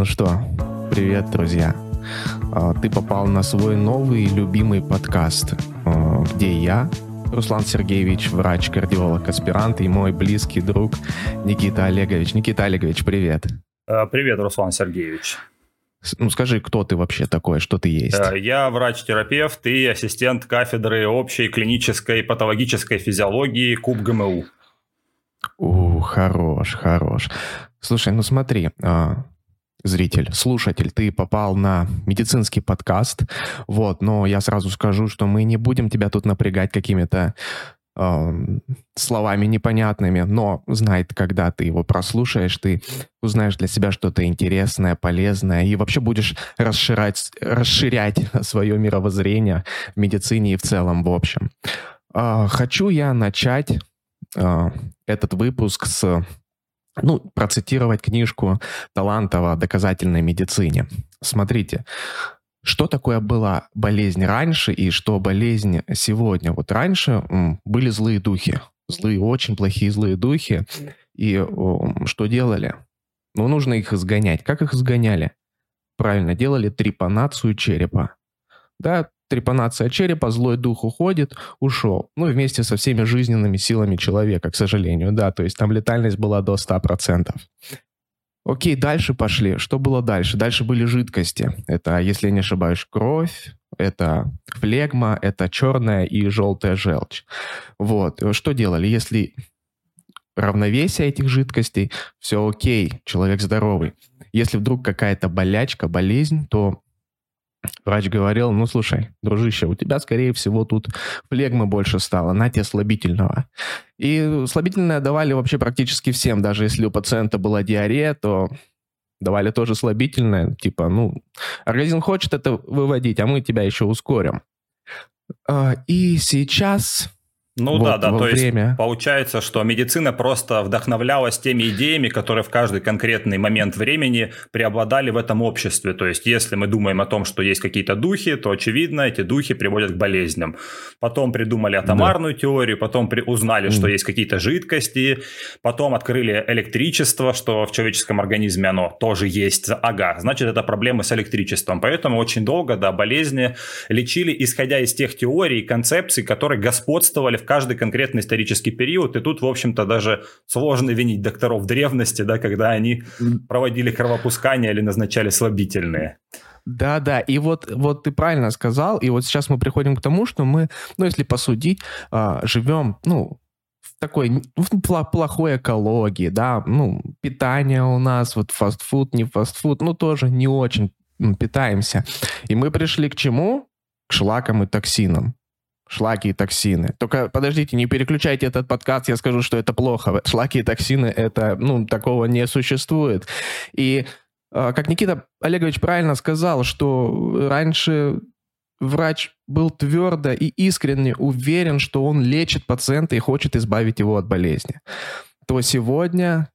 Ну что, привет, друзья. А, ты попал на свой новый любимый подкаст, а, где я, Руслан Сергеевич, врач, кардиолог, аспирант и мой близкий друг Никита Олегович. Никита Олегович, привет. А, привет, Руслан Сергеевич. Ну скажи, кто ты вообще такой, что ты есть? Я врач-терапевт и ассистент кафедры общей клинической патологической физиологии КУБ ГМУ. У, хорош, хорош. Слушай, ну смотри, зритель, слушатель, ты попал на медицинский подкаст, вот, но я сразу скажу, что мы не будем тебя тут напрягать какими-то э, словами непонятными, но знай, когда ты его прослушаешь, ты узнаешь для себя что-то интересное, полезное, и вообще будешь расширять, расширять свое мировоззрение в медицине и в целом, в общем. Э, хочу я начать э, этот выпуск с ну, процитировать книжку Талантова о доказательной медицине. Смотрите, что такое была болезнь раньше и что болезнь сегодня? Вот раньше были злые духи, злые, очень плохие злые духи. И что делали? Ну, нужно их изгонять. Как их изгоняли? Правильно, делали трепанацию черепа. Да, трепанация черепа, злой дух уходит, ушел. Ну, вместе со всеми жизненными силами человека, к сожалению, да, то есть там летальность была до 100%. Окей, дальше пошли. Что было дальше? Дальше были жидкости. Это, если я не ошибаюсь, кровь, это флегма, это черная и желтая желчь. Вот. Что делали? Если равновесие этих жидкостей, все окей, человек здоровый. Если вдруг какая-то болячка, болезнь, то Врач говорил, ну слушай, дружище, у тебя, скорее всего, тут флегмы больше стало, на тебе слабительного. И слабительное давали вообще практически всем, даже если у пациента была диарея, то давали тоже слабительное, типа, ну, организм хочет это выводить, а мы тебя еще ускорим. А, и сейчас ну вот, да, да, то время. есть получается, что медицина просто вдохновлялась теми идеями, которые в каждый конкретный момент времени преобладали в этом обществе. То есть если мы думаем о том, что есть какие-то духи, то очевидно эти духи приводят к болезням. Потом придумали атомарную да. теорию, потом при... узнали, mm. что есть какие-то жидкости, потом открыли электричество, что в человеческом организме оно тоже есть. Ага, значит это проблемы с электричеством. Поэтому очень долго, да, болезни лечили, исходя из тех теорий и концепций, которые господствовали в каждый конкретный исторический период. И тут, в общем-то, даже сложно винить докторов древности, да, когда они проводили кровопускание или назначали слабительные. Да, да, и вот, вот ты правильно сказал, и вот сейчас мы приходим к тому, что мы, ну, если посудить, а, живем, ну, в такой в плохой экологии, да, ну, питание у нас, вот фастфуд, не фастфуд, ну, тоже не очень питаемся. И мы пришли к чему? К шлакам и токсинам шлаки и токсины. Только подождите, не переключайте этот подкаст, я скажу, что это плохо. Шлаки и токсины, это, ну, такого не существует. И а, как Никита Олегович правильно сказал, что раньше врач был твердо и искренне уверен, что он лечит пациента и хочет избавить его от болезни, то сегодня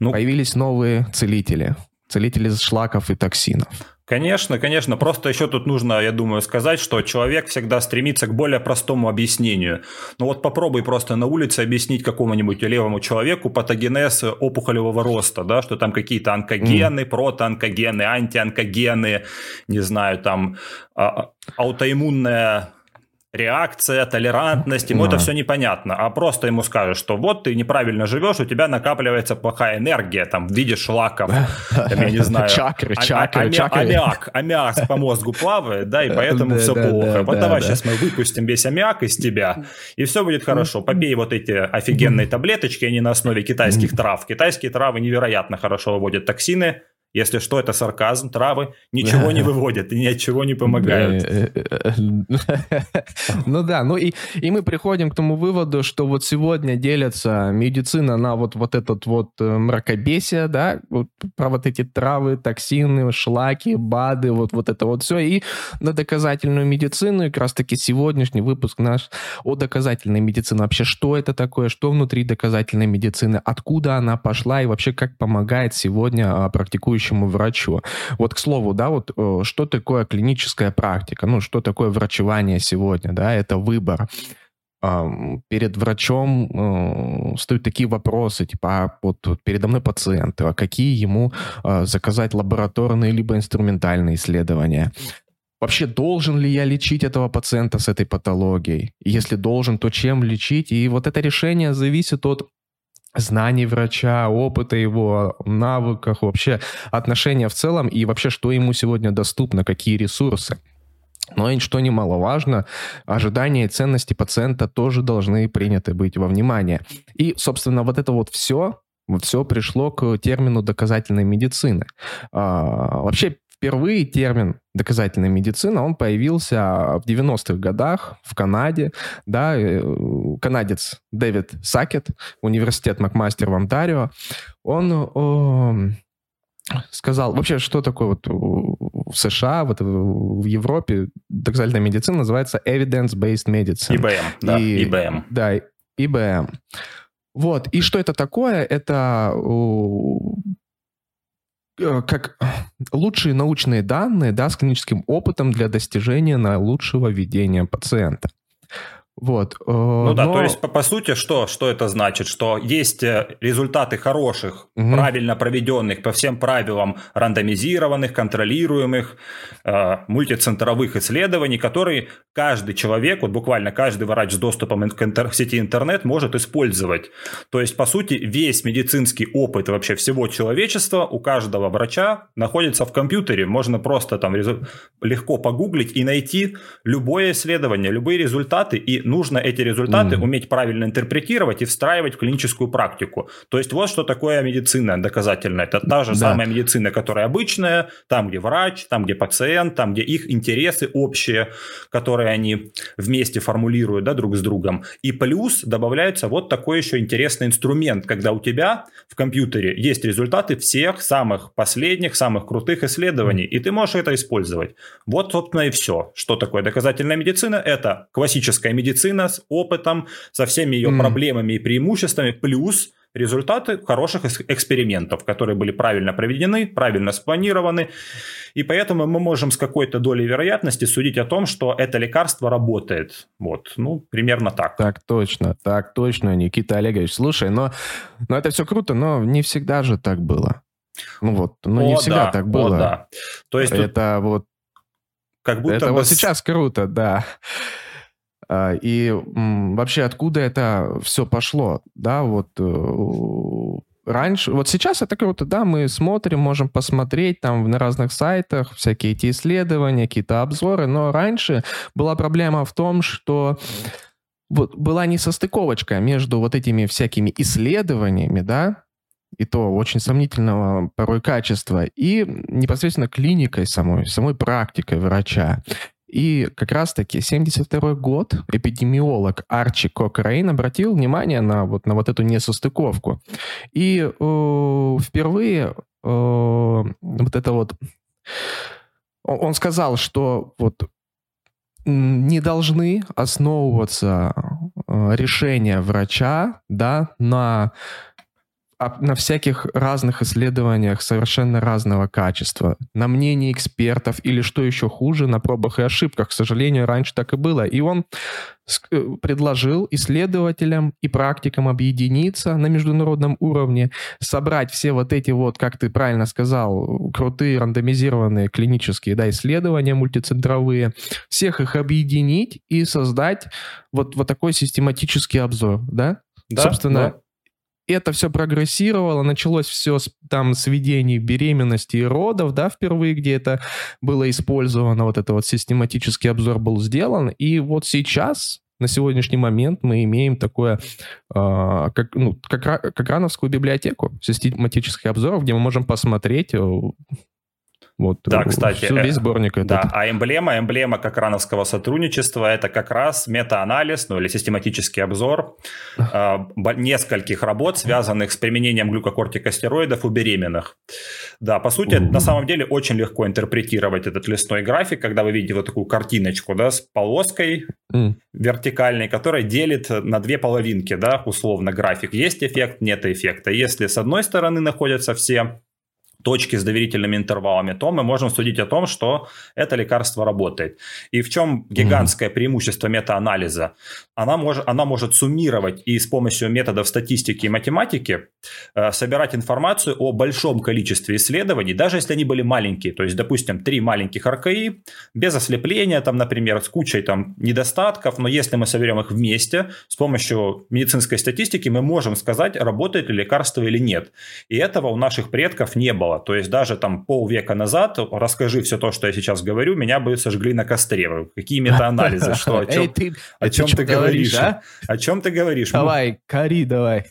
ну, появились новые целители. Целители шлаков и токсинов. Конечно, конечно. Просто еще тут нужно, я думаю, сказать, что человек всегда стремится к более простому объяснению. Ну вот попробуй просто на улице объяснить какому-нибудь левому человеку патогенез опухолевого роста, да, что там какие-то онкогены, mm. протоонкогены, антионкогены, не знаю, там а, аутоиммунная реакция, толерантность, ему да. это все непонятно, а просто ему скажешь, что вот ты неправильно живешь, у тебя накапливается плохая энергия, там, в виде шлаков, там, я не знаю, чакры, а, чакры, а, чакры. аммиак, аммиак по мозгу плавает, да, и поэтому все плохо. Вот давай сейчас мы выпустим весь аммиак из тебя, и все будет хорошо. Попей вот эти офигенные таблеточки, они на основе китайских трав. Китайские травы невероятно хорошо выводят токсины, если что, это сарказм, травы ничего не выводят и ни от чего не помогают. Ну да, ну и, и мы приходим к тому выводу, что вот сегодня делится медицина на вот, вот этот вот э, мракобесие, да, вот про вот эти травы, токсины, шлаки, БАДы, вот, вот это вот все, и на доказательную медицину, и как раз таки сегодняшний выпуск наш о доказательной медицине. Вообще, что это такое, что внутри доказательной медицины, откуда она пошла и вообще как помогает сегодня а, практикующим практикующему врачу. Вот, к слову, да, вот э, что такое клиническая практика, ну, что такое врачевание сегодня, да, это выбор перед врачом э, стоят такие вопросы, типа, а вот, передо мной пациент, а какие ему э, заказать лабораторные либо инструментальные исследования? Вообще, должен ли я лечить этого пациента с этой патологией? Если должен, то чем лечить? И вот это решение зависит от знаний врача, опыта его, навыках, вообще отношения в целом и вообще, что ему сегодня доступно, какие ресурсы. Но и что немаловажно, ожидания и ценности пациента тоже должны приняты быть во внимание. И, собственно, вот это вот все, вот все пришло к термину доказательной медицины. А, вообще, впервые термин доказательная медицина, он появился в 90-х годах в Канаде, да, э, канадец Дэвид Сакет, университет Макмастер в Онтарио, он о, сказал, вообще, что такое вот в США, вот в Европе доказательная медицина называется evidence-based medicine. ИБМ, да, и, ИБМ. Да, ИБМ. Вот, и что это такое? Это как лучшие научные данные, да, с клиническим опытом для достижения наилучшего ведения пациента. Вот. Э, ну да, то есть по, по сути что, что это значит? Что есть э, результаты хороших, угу. правильно проведенных по всем правилам рандомизированных, контролируемых, э, мультицентровых исследований, которые каждый человек, вот буквально каждый врач с доступом к, интер, к сети интернет может использовать. То есть по сути весь медицинский опыт вообще всего человечества у каждого врача находится в компьютере. Можно просто там легко погуглить и найти любое исследование, любые результаты и нужно эти результаты mm. уметь правильно интерпретировать и встраивать в клиническую практику. То есть вот что такое медицина доказательная. Это та же да. самая медицина, которая обычная, там, где врач, там, где пациент, там, где их интересы общие, которые они вместе формулируют да, друг с другом. И плюс добавляется вот такой еще интересный инструмент, когда у тебя в компьютере есть результаты всех самых последних, самых крутых исследований, и ты можешь это использовать. Вот, собственно, и все. Что такое доказательная медицина? Это классическая медицина, медицина с опытом, со всеми ее mm. проблемами и преимуществами, плюс результаты хороших экспериментов, которые были правильно проведены, правильно спланированы. И поэтому мы можем с какой-то долей вероятности судить о том, что это лекарство работает. Вот, ну, примерно так. Так точно, так точно, Никита Олегович. Слушай, но, но это все круто, но не всегда же так было. Ну вот, ну о, не всегда да, так было. О, да. То есть это вот как будто это бы... вот сейчас круто, да. А, и вообще откуда это все пошло, да, вот э, раньше, вот сейчас это круто, да, мы смотрим, можем посмотреть там на разных сайтах всякие эти исследования, какие-то обзоры, но раньше была проблема в том, что вот была несостыковочка между вот этими всякими исследованиями, да, и то очень сомнительного порой качества, и непосредственно клиникой самой, самой практикой врача. И как раз-таки 72 год эпидемиолог Арчи Кокрейн обратил внимание на вот, на вот эту несостыковку. И э, впервые э, вот это вот... Он сказал, что вот не должны основываться э, решения врача да, на на всяких разных исследованиях совершенно разного качества, на мнении экспертов или, что еще хуже, на пробах и ошибках. К сожалению, раньше так и было. И он э, предложил исследователям и практикам объединиться на международном уровне, собрать все вот эти вот, как ты правильно сказал, крутые рандомизированные клинические да, исследования мультицентровые, всех их объединить и создать вот, вот такой систематический обзор, да? Да, Собственно, да это все прогрессировало, началось все с, там с ведений беременности и родов, да, впервые, где это было использовано, вот это вот систематический обзор был сделан, и вот сейчас на сегодняшний момент мы имеем такое, э, как, ну, как, как рановскую библиотеку систематических обзоров, где мы можем посмотреть э, вот, да, кстати, всю, весь сборник этот. Да, а эмблема, эмблема как рановского сотрудничества, это как раз мета-анализ, ну или систематический обзор э, нескольких работ, связанных с применением глюкокортикостероидов у беременных. Да, по сути, mm-hmm. на самом деле очень легко интерпретировать этот листной график, когда вы видите вот такую картиночку, да, с полоской mm. вертикальной, которая делит на две половинки, да, условно график. Есть эффект, нет эффекта. Если с одной стороны находятся все точки с доверительными интервалами, то мы можем судить о том, что это лекарство работает. И в чем гигантское mm-hmm. преимущество метаанализа? Она может, она может суммировать и с помощью методов статистики и математики э, собирать информацию о большом количестве исследований, даже если они были маленькие. То есть, допустим, три маленьких РКИ, без ослепления, там, например, с кучей там, недостатков, но если мы соберем их вместе, с помощью медицинской статистики мы можем сказать, работает ли лекарство или нет. И этого у наших предков не было. То есть даже там полвека назад, расскажи все то, что я сейчас говорю, меня бы сожгли на костре. Какие метаанализы? Что, о чем, Эй, ты, о чем ты, ты говоришь? А? О чем ты говоришь? Давай, кори давай.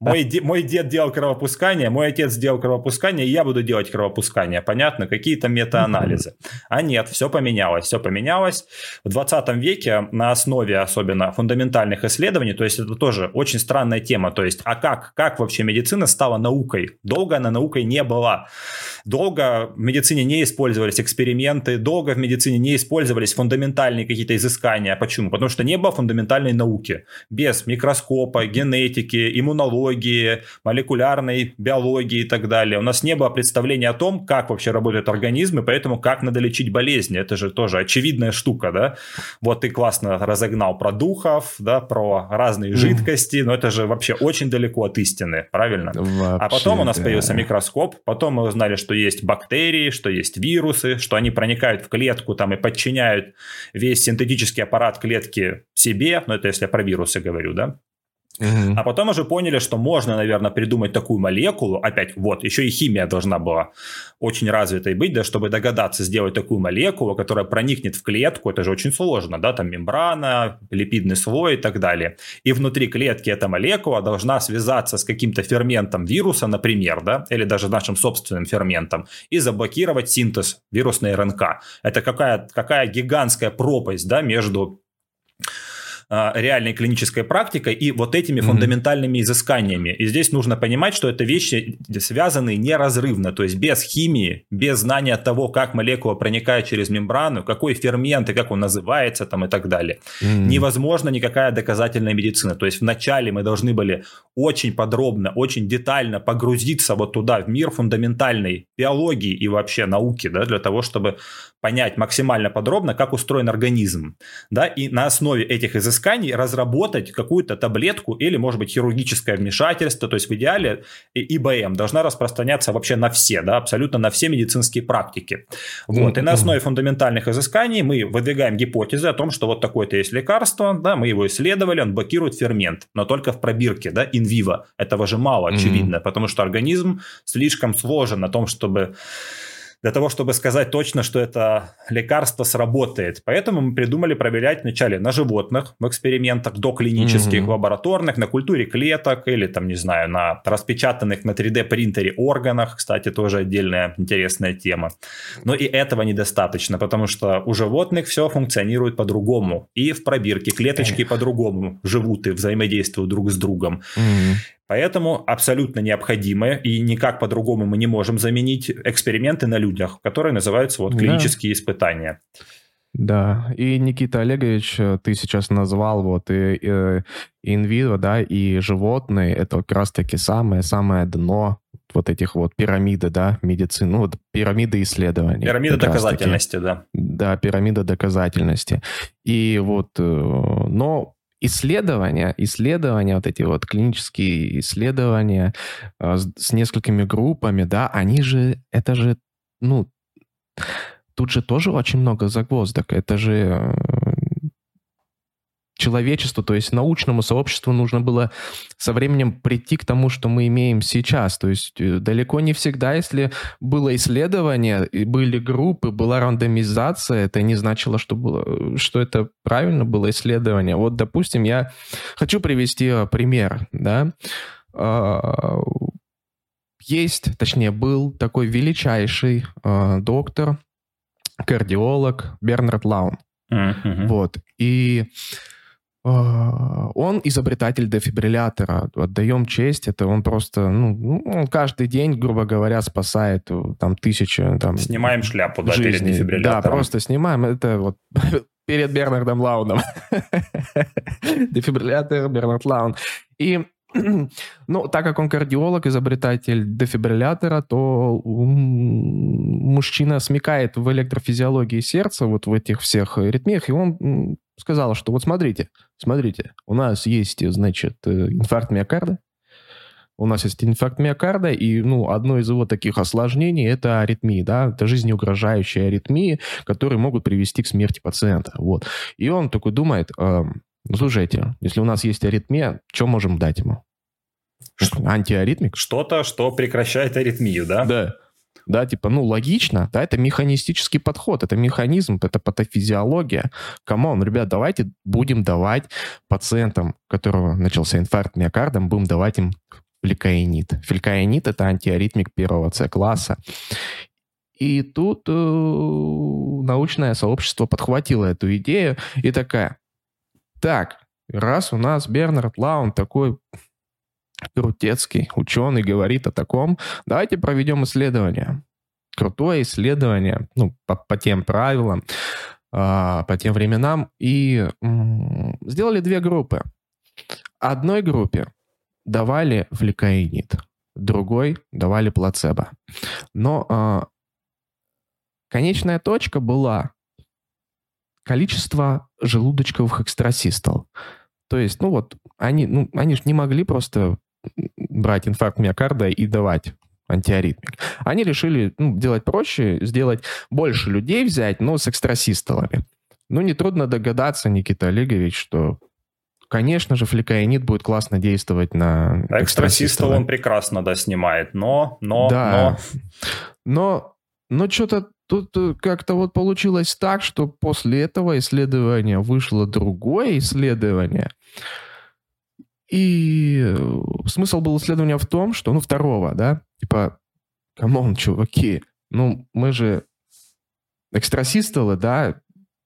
Мой, мой дед делал кровопускание, мой отец делал кровопускание, и я буду делать кровопускание. Понятно? Какие-то метаанализы. А нет, все поменялось. Все поменялось. В 20 веке на основе особенно фундаментальных исследований, то есть это тоже очень странная тема. То есть, а как, как вообще медицина стала наукой? Долго она наукой не была. Долго в медицине не использовались эксперименты, долго в медицине не использовались фундаментальные какие-то изыскания. Почему? Потому что не было фундаментальной науки. Без микроскопа, генетики, иммунологии, молекулярной биологии и так далее. У нас не было представления о том, как вообще работает организм, и поэтому как надо лечить болезни. Это же тоже очевидная штука, да? Вот ты классно разогнал про духов, да, про разные жидкости, но это же вообще очень далеко от истины, правильно? Вообще, а потом у нас да. появился микроскоп, потом мы узнали, что есть бактерии, что есть вирусы, что они проникают в клетку там и подчиняют весь синтетический аппарат клетки себе, ну это если я про вирусы говорю, да, Угу. А потом уже поняли, что можно, наверное, придумать такую молекулу. Опять, вот, еще и химия должна была очень развитой быть, да, чтобы догадаться сделать такую молекулу, которая проникнет в клетку. Это же очень сложно, да, там мембрана, липидный слой и так далее. И внутри клетки эта молекула должна связаться с каким-то ферментом вируса, например, да, или даже нашим собственным ферментом, и заблокировать синтез вирусной РНК. Это какая, какая гигантская пропасть, да, между реальной клинической практикой и вот этими mm-hmm. фундаментальными изысканиями. И здесь нужно понимать, что это вещи связаны неразрывно, то есть без химии, без знания того, как молекула проникает через мембрану, какой фермент и как он называется там и так далее. Mm-hmm. Невозможно никакая доказательная медицина. То есть вначале мы должны были очень подробно, очень детально погрузиться вот туда, в мир фундаментальной биологии и вообще науки, да, для того, чтобы понять максимально подробно, как устроен организм, да, и на основе этих изысканий разработать какую-то таблетку или, может быть, хирургическое вмешательство, то есть в идеале ИБМ должна распространяться вообще на все, да, абсолютно на все медицинские практики. Вот, и на основе фундаментальных изысканий мы выдвигаем гипотезы о том, что вот такое-то есть лекарство, да, мы его исследовали, он блокирует фермент, но только в пробирке, да, инвиво. Этого же мало, очевидно, mm-hmm. потому что организм слишком сложен на том, чтобы для того, чтобы сказать точно, что это лекарство сработает. Поэтому мы придумали проверять вначале на животных в экспериментах, до клинических, mm-hmm. лабораторных, на культуре клеток или там, не знаю, на распечатанных на 3D принтере органах, кстати, тоже отдельная интересная тема. Но и этого недостаточно, потому что у животных все функционирует по-другому. И в пробирке клеточки по-другому живут и взаимодействуют друг с другом. Mm-hmm. Поэтому абсолютно необходимы и никак по-другому мы не можем заменить эксперименты на людях, которые называются вот клинические да. испытания. Да, и Никита Олегович, э, ты сейчас назвал вот и, и инвиро, да, и животные, это как раз-таки самое-самое дно вот этих вот пирамиды, да, медицины, ну, вот пирамиды исследований. Пирамида доказательности, да. Да, пирамида доказательности. И вот, э, но исследования, исследования, вот эти вот клинические исследования э, с, с несколькими группами, да, они же, это же, ну, тут же тоже очень много загвоздок. Это же э, человечеству, то есть научному сообществу нужно было со временем прийти к тому, что мы имеем сейчас. То есть э, далеко не всегда, если было исследование, были группы, была рандомизация, это не значило, что, было, что это правильно было исследование. Вот, допустим, я хочу привести э, пример, да, а, есть, точнее, был такой величайший э, доктор, кардиолог Бернард Лаун. Uh-huh. Вот. И он изобретатель дефибриллятора. Отдаем честь. Это он просто, ну, он каждый день, грубо говоря, спасает э, там тысячи там, Снимаем шляпу, да, жизни. перед дефибриллятором. Да, просто снимаем. Это вот перед Бернардом Лауном. Дефибриллятор Бернард Лаун. И ну, так как он кардиолог, изобретатель дефибриллятора, то мужчина смекает в электрофизиологии сердца, вот в этих всех аритмиях, и он сказал, что вот смотрите, смотрите, у нас есть, значит, э, инфаркт миокарда, у нас есть инфаркт миокарда, и ну, одно из его таких осложнений – это аритмии, да, это жизнеугрожающие аритмии, которые могут привести к смерти пациента, вот. И он такой думает, э, ну, слушайте, если у нас есть аритмия, что можем дать ему? Антиаритмик? Что-то, что прекращает аритмию, да? Да. Да, типа, ну, логично, да, это механистический подход, это механизм, это патофизиология. Come on, ребят, давайте будем давать пациентам, у которого начался инфаркт миокардом, будем давать им флекаинид. Флекаинид — это антиаритмик первого С-класса. И тут э, научное сообщество подхватило эту идею и такая, так, раз у нас Бернард Лаун такой крутецкий ученый говорит о таком, давайте проведем исследование. Крутое исследование, ну, по, по тем правилам, э, по тем временам. И сделали две группы. Одной группе давали фликаинит, другой давали плацебо. Но э, конечная точка была количество желудочковых экстрасистол. То есть, ну вот, они, ну, они же не могли просто брать инфаркт миокарда и давать антиаритмик. Они решили ну, делать проще, сделать больше людей взять, но с экстрасистолами. Ну, нетрудно догадаться, Никита Олегович, что Конечно же, флекаинид будет классно действовать на экстрасистол. он прекрасно, да, снимает, но, но, да. но... Но, но что-то тут э, как-то вот получилось так, что после этого исследования вышло другое исследование. И э, смысл был исследования в том, что, ну, второго, да, типа, come on, чуваки, ну, мы же экстрасистолы, да,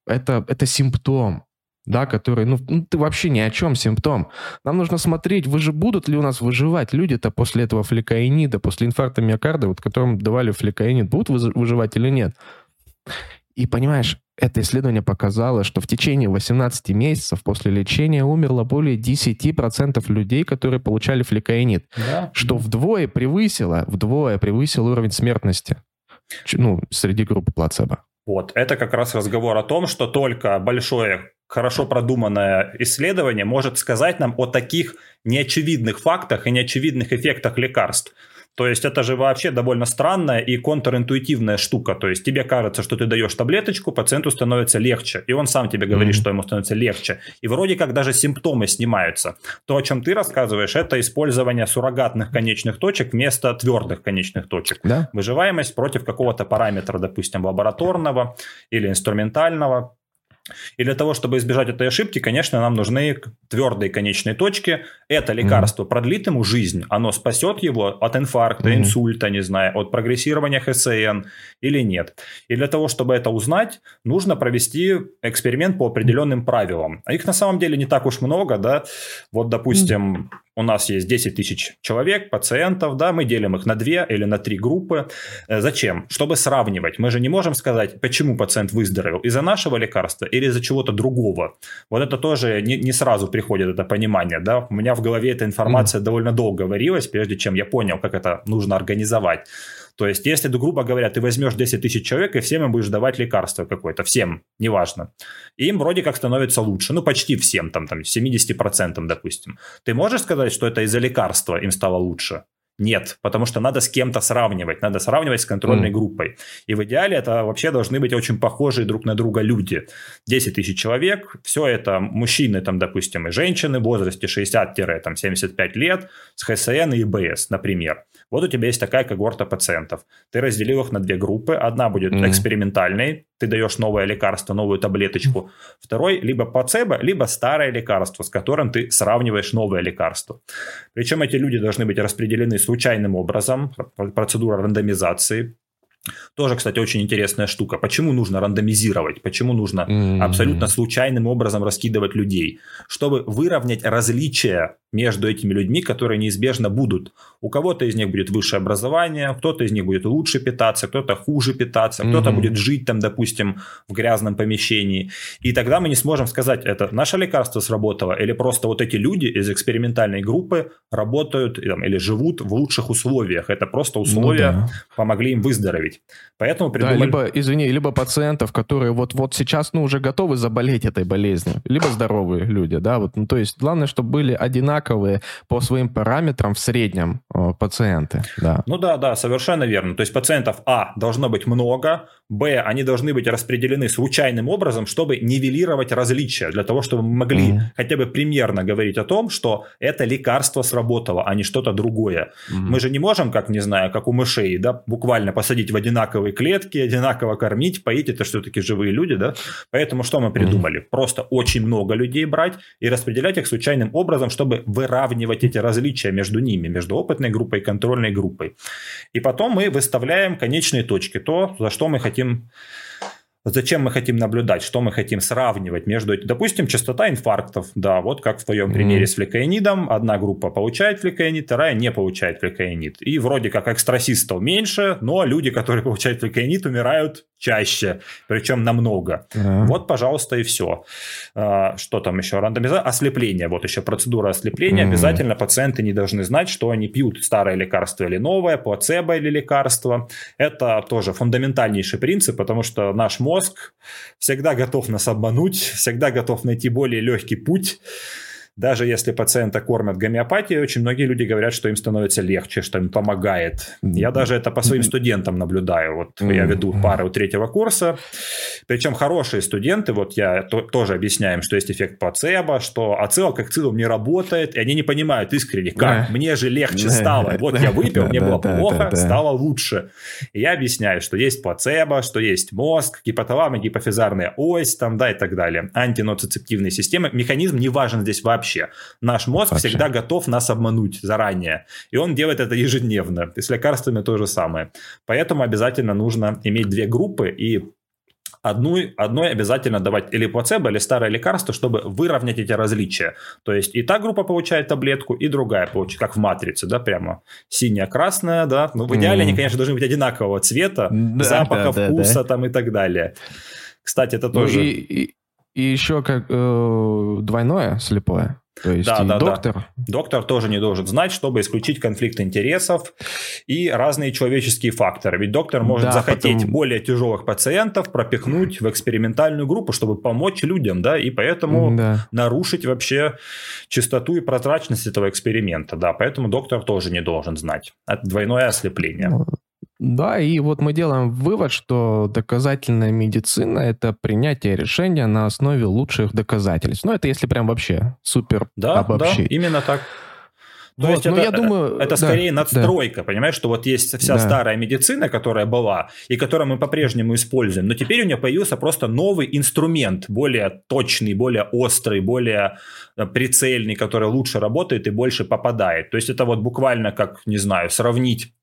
это, это симптом да, который, ну, ну, ты вообще ни о чем, симптом. Нам нужно смотреть, вы же будут ли у нас выживать люди-то после этого фликаинида, после инфаркта миокарда, вот которым давали фликаинид, будут выживать или нет? И понимаешь, это исследование показало, что в течение 18 месяцев после лечения умерло более 10% людей, которые получали фликаинид, да. что вдвое превысило, вдвое превысило уровень смертности ну, среди группы плацебо. Вот, это как раз разговор о том, что только большое хорошо продуманное исследование может сказать нам о таких неочевидных фактах и неочевидных эффектах лекарств. То есть это же вообще довольно странная и контринтуитивная штука. То есть тебе кажется, что ты даешь таблеточку, пациенту становится легче. И он сам тебе говорит, mm-hmm. что ему становится легче. И вроде как даже симптомы снимаются. То, о чем ты рассказываешь, это использование суррогатных конечных точек вместо твердых конечных точек. Да? Выживаемость против какого-то параметра, допустим, лабораторного или инструментального. И для того, чтобы избежать этой ошибки, конечно, нам нужны твердые конечные точки. Это лекарство mm-hmm. продлит ему жизнь, оно спасет его от инфаркта, mm-hmm. инсульта, не знаю, от прогрессирования ХСН или нет. И для того, чтобы это узнать, нужно провести эксперимент по определенным правилам. А их на самом деле не так уж много, да. Вот, допустим, mm-hmm у нас есть 10 тысяч человек, пациентов, да, мы делим их на две или на три группы. Э, зачем? Чтобы сравнивать. Мы же не можем сказать, почему пациент выздоровел, из-за нашего лекарства или из-за чего-то другого. Вот это тоже не, не сразу приходит это понимание, да. У меня в голове эта информация mm. довольно долго варилась, прежде чем я понял, как это нужно организовать. То есть, если, грубо говоря, ты возьмешь 10 тысяч человек и всем им будешь давать лекарство какое-то, всем, неважно, и им вроде как становится лучше, ну, почти всем, там, там 70%, допустим. Ты можешь сказать, что это из-за лекарства им стало лучше? Нет, потому что надо с кем-то сравнивать, надо сравнивать с контрольной mm. группой. И в идеале это вообще должны быть очень похожие друг на друга люди. 10 тысяч человек, все это мужчины, там, допустим, и женщины в возрасте 60-75 лет с ХСН и ИБС, например. Вот у тебя есть такая когорта пациентов. Ты разделил их на две группы. Одна будет mm-hmm. экспериментальной, ты даешь новое лекарство, новую таблеточку. Mm-hmm. Второй либо плацебо, либо старое лекарство, с которым ты сравниваешь новое лекарство. Причем эти люди должны быть распределены случайным образом, процедура рандомизации. Тоже, кстати, очень интересная штука. Почему нужно рандомизировать? Почему нужно mm-hmm. абсолютно случайным образом раскидывать людей? Чтобы выровнять различия между этими людьми, которые неизбежно будут. У кого-то из них будет высшее образование, кто-то из них будет лучше питаться, кто-то хуже питаться, mm-hmm. кто-то будет жить там, допустим, в грязном помещении. И тогда мы не сможем сказать, это наше лекарство сработало, или просто вот эти люди из экспериментальной группы работают там, или живут в лучших условиях. Это просто ну условия ну, да. помогли им выздороветь. Поэтому придумали... Да, либо, извини, либо пациентов, которые вот, вот сейчас ну, уже готовы заболеть этой болезнью, либо здоровые люди, да, вот, ну, то есть главное, чтобы были одинаковые по своим параметрам в среднем пациенты, да. Ну да, да, совершенно верно. То есть пациентов, а, должно быть много, б, они должны быть распределены случайным образом, чтобы нивелировать различия, для того, чтобы мы могли mm хотя бы примерно говорить о том, что это лекарство сработало, а не что-то другое. mm Мы же не можем, как, не знаю, как у мышей, да, буквально посадить в одинаковые клетки, одинаково кормить, поить, это все-таки живые люди, да, поэтому что мы придумали? mm Просто очень много людей брать и распределять их случайным образом, чтобы выравнивать эти различия между ними, между опытной группой и контрольной группой. И потом мы выставляем конечные точки, то, за что мы хотим хотим Зачем мы хотим наблюдать, что мы хотим сравнивать между, допустим, частота инфарктов, да, вот как в твоем примере mm-hmm. с флекаинидом, одна группа получает флекаинид, вторая не получает флекаинид. И вроде как экстрасистов меньше, но люди, которые получают флекаинид, умирают чаще, причем намного. Mm-hmm. Вот, пожалуйста, и все. А, что там еще? Рандомизация, ослепление, вот еще процедура ослепления. Mm-hmm. Обязательно пациенты не должны знать, что они пьют старое лекарство или новое, плацебо или лекарство. Это тоже фундаментальнейший принцип, потому что наш мозг всегда готов нас обмануть, всегда готов найти более легкий путь даже если пациента кормят гомеопатией, очень многие люди говорят, что им становится легче, что им помогает. Я даже это по своим студентам наблюдаю. Вот я веду пары у третьего курса. Причем хорошие студенты, вот я то, тоже объясняю им, что есть эффект плацебо, что ацилококцилум не работает, и они не понимают искренне, как мне же легче стало. Вот я выпил, мне было плохо, стало лучше. И я объясняю, что есть плацебо, что есть мозг, гипоталамы, гипофизарная ось, там, да, и так далее. Антиноцицептивные системы. Механизм не важен здесь вообще вообще. Наш мозг вообще. всегда готов нас обмануть заранее. И он делает это ежедневно. И с лекарствами то же самое. Поэтому обязательно нужно иметь две группы и одну, одной обязательно давать или плацебо, или старое лекарство, чтобы выровнять эти различия. То есть и та группа получает таблетку, и другая получает, как в матрице, да, прямо синяя, красная, да. Ну, в идеале mm. они, конечно, должны быть одинакового цвета, да, запаха, да, вкуса да, да. там и так далее. Кстати, это ну, тоже... И, и, и еще как э, двойное слепое. То есть да, да, доктор? Да. Доктор тоже не должен знать, чтобы исключить конфликт интересов и разные человеческие факторы. Ведь доктор может да, захотеть потом... более тяжелых пациентов пропихнуть в экспериментальную группу, чтобы помочь людям, да, и поэтому да. нарушить вообще чистоту и прозрачность этого эксперимента, да, поэтому доктор тоже не должен знать. Это двойное ослепление. Да, и вот мы делаем вывод, что доказательная медицина – это принятие решения на основе лучших доказательств. Ну, это если прям вообще супер да, обобщить. Да, именно так. То вот, есть ну, это, я думаю, это да, скорее надстройка, да. понимаешь, что вот есть вся да. старая медицина, которая была, и которую мы по-прежнему используем, но теперь у нее появился просто новый инструмент, более точный, более острый, более э, прицельный, который лучше работает и больше попадает. То есть это вот буквально как, не знаю, сравнить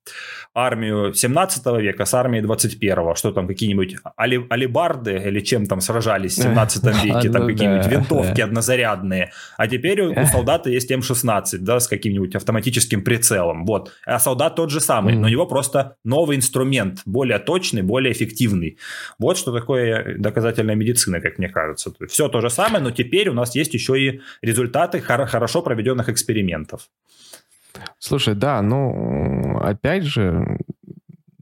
армию 17 века с армией 21 что там какие-нибудь али, алибарды или чем там сражались в 17 веке, там ну какие-нибудь винтовки однозарядные, а теперь у солдата есть М16, да, с каким-нибудь автоматическим прицелом, вот, а солдат тот же самый, но у него просто новый инструмент, более точный, более эффективный. Вот что такое доказательная медицина, как мне кажется. Все то же самое, но теперь у нас есть еще и результаты хорошо проведенных экспериментов. Слушай, да, ну, опять же,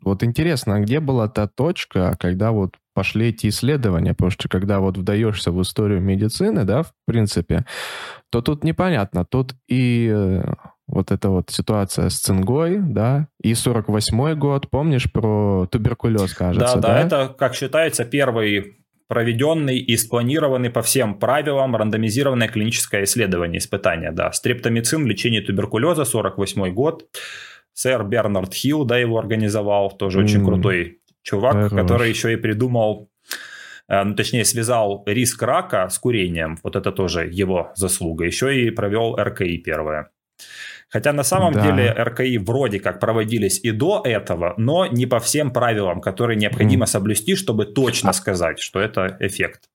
вот интересно, а где была та точка, когда вот пошли эти исследования? Потому что когда вот вдаешься в историю медицины, да, в принципе, то тут непонятно. Тут и э, вот эта вот ситуация с цингой, да, и 48-й год, помнишь, про туберкулез, кажется, да? Да, да, это, как считается, первый проведенный и спланированный по всем правилам рандомизированное клиническое исследование, испытание, да. Стрептомицин, лечение туберкулеза, 48 год. Сэр Бернард Хилл, да, его организовал, тоже mm. очень крутой чувак, Хорош. который еще и придумал э, ну, точнее, связал риск рака с курением. Вот это тоже его заслуга. Еще и провел РКИ первое. Хотя на самом да. деле РКИ вроде как проводились и до этого, но не по всем правилам, которые необходимо mm. соблюсти, чтобы точно а сказать, что это эффект.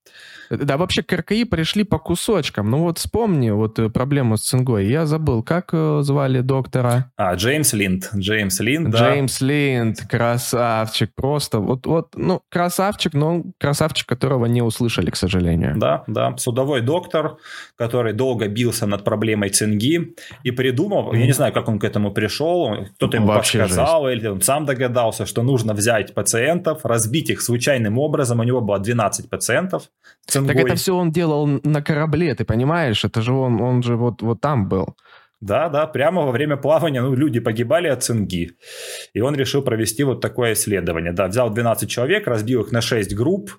Да, вообще к РКИ пришли по кусочкам. Ну вот вспомни вот э, проблему с цингой. Я забыл, как э, звали доктора? А, Джеймс Линд. Джеймс Линд, да. Джеймс Линд, красавчик. Просто вот, вот, ну, красавчик, но красавчик, которого не услышали, к сожалению. Да, да. Судовой доктор, который долго бился над проблемой цинги и придумал, mm. я не знаю, как он к этому пришел, кто-то ему Вообще подсказал, жесть. или он сам догадался, что нужно взять пациентов, разбить их случайным образом. У него было 12 пациентов. Так это все он делал на корабле, ты понимаешь? Это же он, он же вот, вот там был. Да, да, прямо во время плавания ну, люди погибали от цинги. И он решил провести вот такое исследование. Да, взял 12 человек, разбил их на 6 групп.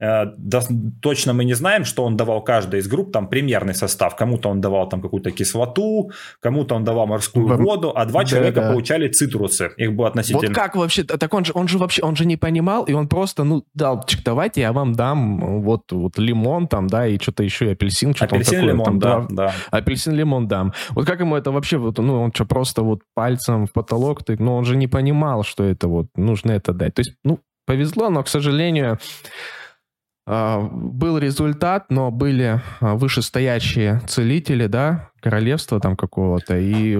Э, да, точно мы не знаем, что он давал каждой из групп, там примерный состав. Кому-то он давал там какую-то кислоту, кому-то он давал морскую Б... воду, а два да, человека да. получали цитрусы. Их было относительно... Вот как вообще? Так он же, он же вообще, он же не понимал, и он просто, ну, дал, давайте я вам дам вот, вот лимон там, да, и что-то еще, и апельсин. Что апельсин, такое, лимон, там, да, да. Апельсин, лимон дам. Вот как ему ему это вообще, вот, ну, он что, просто вот пальцем в потолок, ты, ну, он же не понимал, что это вот, нужно это дать. То есть, ну, повезло, но, к сожалению, а, был результат, но были а, вышестоящие целители, да, королевства там какого-то, и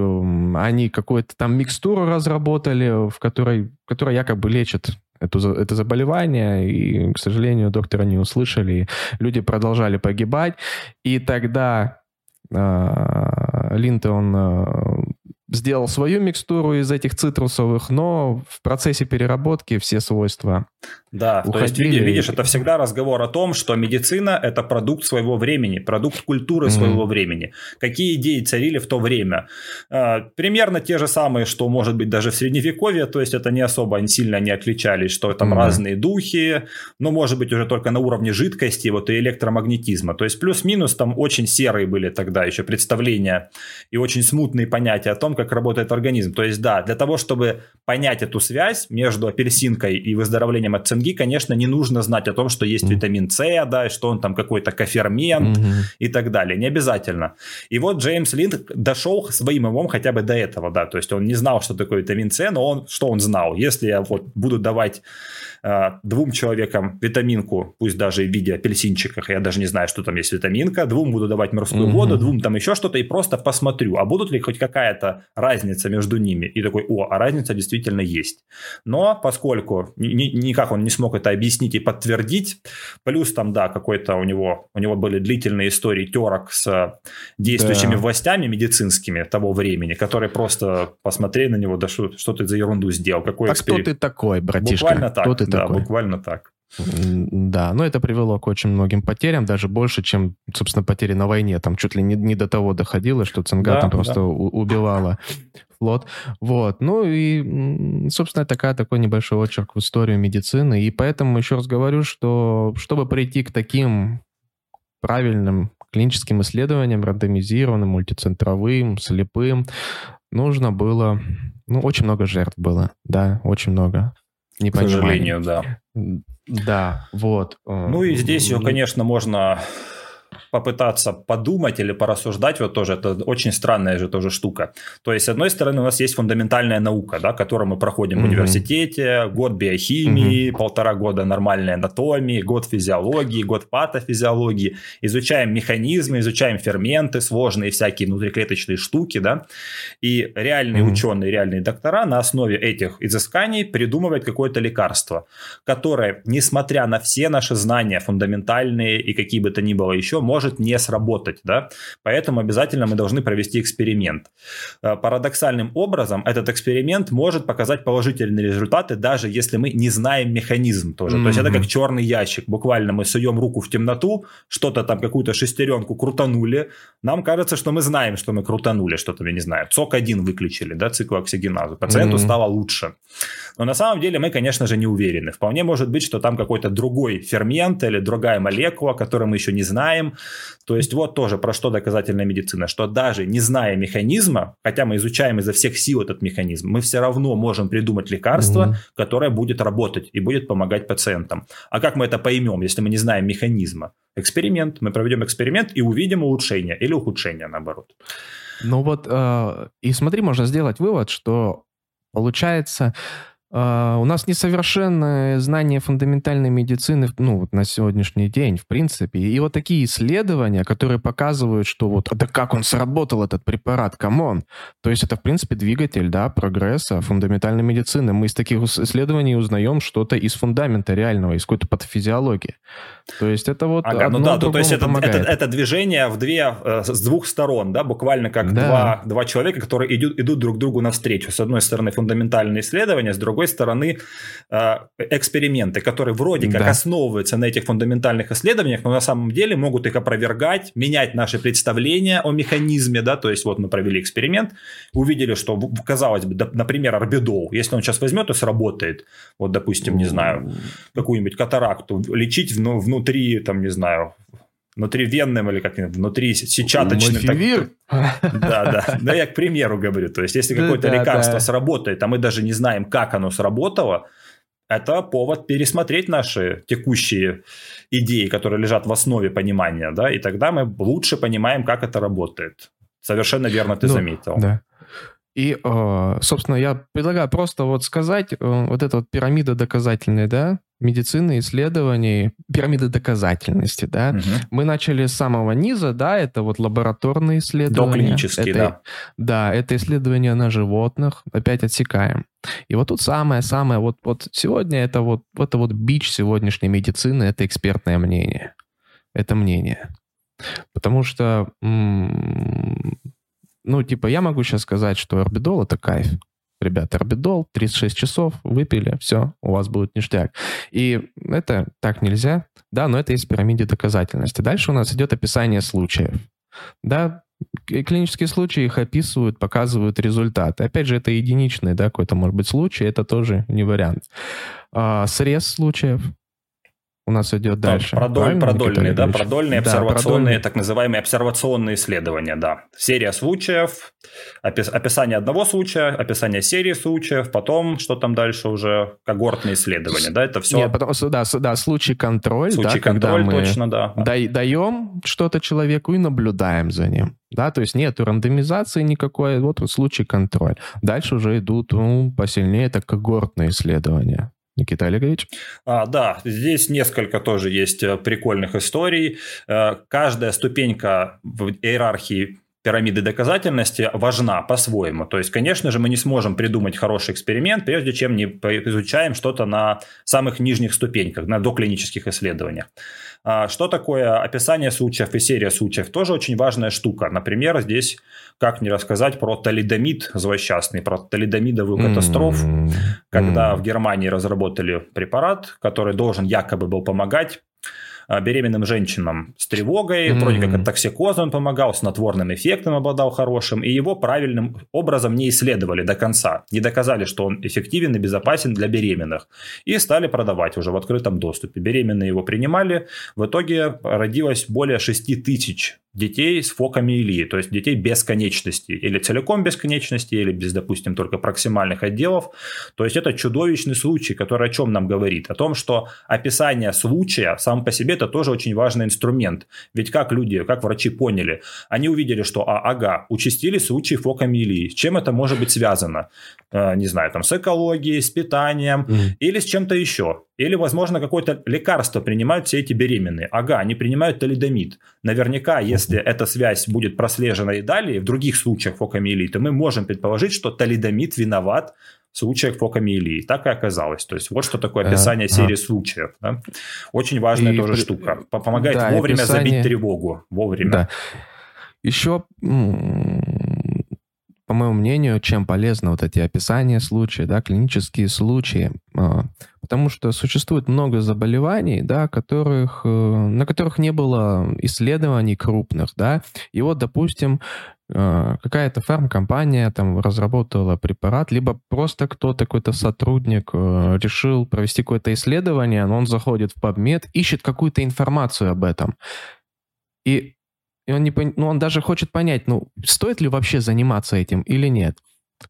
они какую-то там микстуру разработали, в которой, которая якобы лечит эту, это заболевание, и, к сожалению, доктора не услышали, и люди продолжали погибать, и тогда Линте он а, сделал свою микстуру из этих цитрусовых, но в процессе переработки все свойства да, уходили. то есть видишь, это всегда разговор о том, что медицина – это продукт своего времени, продукт культуры mm-hmm. своего времени. Какие идеи царили в то время? А, примерно те же самые, что может быть даже в Средневековье, то есть это не особо сильно не отличались, что там mm-hmm. разные духи, но может быть уже только на уровне жидкости вот и электромагнетизма. То есть плюс-минус там очень серые были тогда еще представления и очень смутные понятия о том, как работает организм. То есть да, для того, чтобы понять эту связь между апельсинкой и выздоровлением от цинги, конечно, не нужно знать о том, что есть mm-hmm. витамин С, да, что он там какой-то кофермент mm-hmm. и так далее. Не обязательно. И вот Джеймс Линд дошел своим умом хотя бы до этого, да, то есть он не знал, что такое витамин С, но он, что он знал? Если я вот буду давать э, двум человекам витаминку, пусть даже в виде апельсинчиков, я даже не знаю, что там есть витаминка, двум буду давать морскую mm-hmm. воду, двум там еще что-то, и просто посмотрю, а будут ли хоть какая-то разница между ними. И такой, о, а разница действительно есть. Но поскольку ни, никак он не смог это объяснить и подтвердить, плюс там, да, какой-то у него, у него были длительные истории терок с действующими да. властями медицинскими того времени, которые просто посмотрели на него, да что, что ты за ерунду сделал, какой а экспер... кто ты такой, братишка? Буквально так, кто ты да, такой? буквально так. Да, но это привело к очень многим потерям, даже больше, чем, собственно, потери на войне. Там чуть ли не, не до того доходило, что Цинга да, там просто да. убивала флот. Вот. Ну и, собственно, такая, такой небольшой очерк в историю медицины. И поэтому еще раз говорю, что чтобы прийти к таким правильным клиническим исследованиям, рандомизированным, мультицентровым, слепым, нужно было... Ну, очень много жертв было, да, очень много. К сожалению, да. Да, вот. Ну и здесь, конечно, можно попытаться подумать или порассуждать, вот тоже это очень странная же тоже штука. То есть, с одной стороны, у нас есть фундаментальная наука, да, которую мы проходим mm-hmm. в университете, год биохимии, mm-hmm. полтора года нормальной анатомии, год физиологии, год патофизиологии, изучаем механизмы, изучаем ферменты, сложные всякие внутриклеточные штуки, да, и реальные mm-hmm. ученые, реальные доктора на основе этих изысканий придумывают какое-то лекарство, которое, несмотря на все наши знания фундаментальные и какие бы то ни было еще, может может не сработать, да, поэтому обязательно мы должны провести эксперимент. Э, парадоксальным образом этот эксперимент может показать положительные результаты, даже если мы не знаем механизм тоже. Mm-hmm. То есть это как черный ящик, буквально мы суем руку в темноту, что-то там, какую-то шестеренку крутанули, нам кажется, что мы знаем, что мы крутанули, что-то, я не знаю, ЦОК-1 выключили, да, циклооксигеназу, пациенту mm-hmm. стало лучше. Но на самом деле мы, конечно же, не уверены. Вполне может быть, что там какой-то другой фермент или другая молекула, которую мы еще не знаем, То есть вот тоже про что доказательная медицина, что даже не зная механизма, хотя мы изучаем изо всех сил этот механизм, мы все равно можем придумать лекарство, угу. которое будет работать и будет помогать пациентам. А как мы это поймем, если мы не знаем механизма? Эксперимент. Мы проведем эксперимент и увидим улучшение или ухудшение, наоборот. Ну вот, э, и смотри, можно сделать вывод, что получается, Uh, у нас несовершенное знание фундаментальной медицины ну, вот на сегодняшний день, в принципе. И вот такие исследования, которые показывают, что вот, да как он сработал, этот препарат, come on. То есть это, в принципе, двигатель, да, прогресса фундаментальной медицины. Мы из таких исследований узнаем что-то из фундамента реального, из какой-то патофизиологии. То есть это вот ага, ну да, то, то есть это, это, это движение в две, э, с двух сторон, да, буквально как да. два, два человека, которые идут, идут друг другу навстречу. С одной стороны фундаментальные исследования, с другой другой стороны, э, эксперименты, которые вроде как да. основываются на этих фундаментальных исследованиях, но на самом деле могут их опровергать, менять наши представления о механизме, да, то есть вот мы провели эксперимент, увидели, что, казалось бы, например, орбидол, если он сейчас возьмет и сработает, вот, допустим, не знаю, какую-нибудь катаракту, лечить внутри, там, не знаю, внутривенным или как внутри сетчаточным. Так, да, да. Да, я к примеру говорю. То есть, если какое-то да, лекарство да. сработает, а мы даже не знаем, как оно сработало, это повод пересмотреть наши текущие идеи, которые лежат в основе понимания, да, и тогда мы лучше понимаем, как это работает. Совершенно верно ты ну, заметил. Да. И, э, собственно, я предлагаю просто вот сказать, э, вот эта вот пирамида доказательная, да, медицины, исследований, пирамиды доказательности, да. Угу. Мы начали с самого низа, да, это вот лабораторные исследования. Доклинические, это, да. Да, это исследования на животных, опять отсекаем. И вот тут самое-самое, вот, вот сегодня это вот, это вот бич сегодняшней медицины, это экспертное мнение. Это мнение. Потому что ну, типа, я могу сейчас сказать, что орбидол — это кайф. Ребята, орбидол, 36 часов, выпили, все, у вас будет ништяк. И это так нельзя, да, но это есть в пирамиде доказательности. Дальше у нас идет описание случаев. Да, клинические случаи их описывают, показывают результаты. Опять же, это единичный, да, какой-то, может быть, случай, это тоже не вариант. А, срез случаев, у нас идет дальше. Продоль, продольные, да, продольные обсервационные, да, так называемые обсервационные исследования, да. Серия случаев, опис, описание одного случая, описание серии случаев, потом, что там дальше уже, когортные исследования, да, это все. Нет, потом, да, да случай контроль, случай да, контроль, когда мы точно, да. даем что-то человеку и наблюдаем за ним. Да, то есть нет рандомизации никакой, вот случай контроль. Дальше уже идут ну, посильнее, это когортные исследования. Никита Олегович? А, да, здесь несколько тоже есть э, прикольных историй. Э, каждая ступенька в иерархии пирамиды доказательности важна по-своему. То есть, конечно же, мы не сможем придумать хороший эксперимент, прежде чем не изучаем что-то на самых нижних ступеньках, на доклинических исследованиях. А, что такое описание случаев и серия случаев? Тоже очень важная штука. Например, здесь как не рассказать про талидомид злосчастный, про талидомидовую катастрофу, mm-hmm. когда в Германии разработали препарат, который должен якобы был помогать беременным женщинам с тревогой, mm-hmm. вроде как от токсикоза он помогал, снотворным эффектом обладал хорошим, и его правильным образом не исследовали до конца, не доказали, что он эффективен и безопасен для беременных, и стали продавать уже в открытом доступе. Беременные его принимали, в итоге родилось более 6 тысяч детей с фокомиелией, то есть детей без конечностей, или целиком без конечностей, или без, допустим, только проксимальных отделов. То есть это чудовищный случай, который о чем нам говорит? О том, что описание случая сам по себе это тоже очень важный инструмент. Ведь как люди, как врачи поняли, они увидели, что, а, ага, участились случаи фокомиелии. С чем это может быть связано? Э, не знаю, там, с экологией, с питанием mm. или с чем-то еще. Или, возможно, какое-то лекарство принимают все эти беременные. Ага, они принимают талидомид. Наверняка, если эта связь будет прослежена и далее, в других случаях фокомиелии, то мы можем предположить, что талидомид виноват случаях фокомиелии. Так и оказалось. То есть вот что такое описание а, серии а. случаев. Да? Очень важная и, тоже штука. Помогает да, вовремя описание... забить тревогу. Вовремя. Да. Еще по моему мнению, чем полезны вот эти описания случаев, да, клинические случаи, а, потому что существует много заболеваний, да, которых, э, на которых не было исследований крупных, да, и вот, допустим, э, какая-то фармкомпания там разработала препарат, либо просто кто-то, какой-то сотрудник э, решил провести какое-то исследование, но он заходит в PubMed, ищет какую-то информацию об этом. И, и он, не, ну, он даже хочет понять, ну, стоит ли вообще заниматься этим или нет.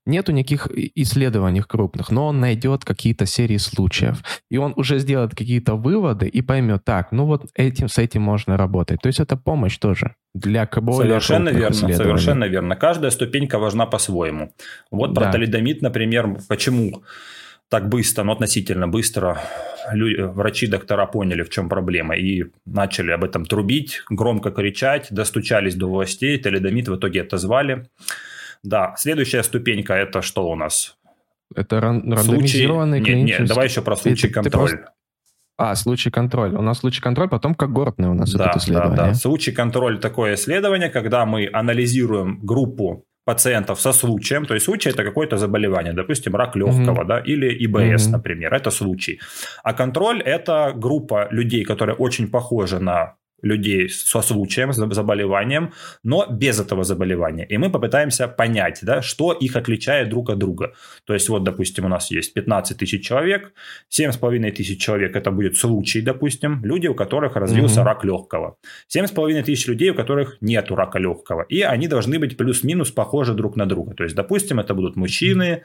Нету никаких исследований крупных, но он найдет какие-то серии случаев. И он уже сделает какие-то выводы и поймет, так, ну вот этим, с этим можно работать. То есть это помощь тоже для более Совершенно верно, совершенно верно. Каждая ступенька важна по-своему. Вот про да. талидомид, например, почему так быстро, но ну, относительно быстро врачи, доктора поняли, в чем проблема, и начали об этом трубить, громко кричать, достучались до властей, талидомид в итоге отозвали. Да, следующая ступенька это что у нас? Это ран- рандомизированный случай... Нет, нет, давай еще про случай ты, контроль. Ты просто... А, случай контроль. У нас случай контроль, потом когортный у нас да, исследование. Да, да. Случай контроль такое исследование, когда мы анализируем группу пациентов со случаем, то есть случай это какое-то заболевание, допустим, рак легкого, mm-hmm. да, или ИБС, mm-hmm. например, это случай. А контроль это группа людей, которые очень похожи на людей со случаем, с заболеванием, но без этого заболевания. И мы попытаемся понять, да, что их отличает друг от друга. То есть вот, допустим, у нас есть 15 тысяч человек, 7,5 тысяч человек это будет случай, допустим, люди, у которых развился угу. рак легкого. 7,5 тысяч людей, у которых нет рака легкого. И они должны быть плюс-минус похожи друг на друга. То есть, допустим, это будут мужчины, Э,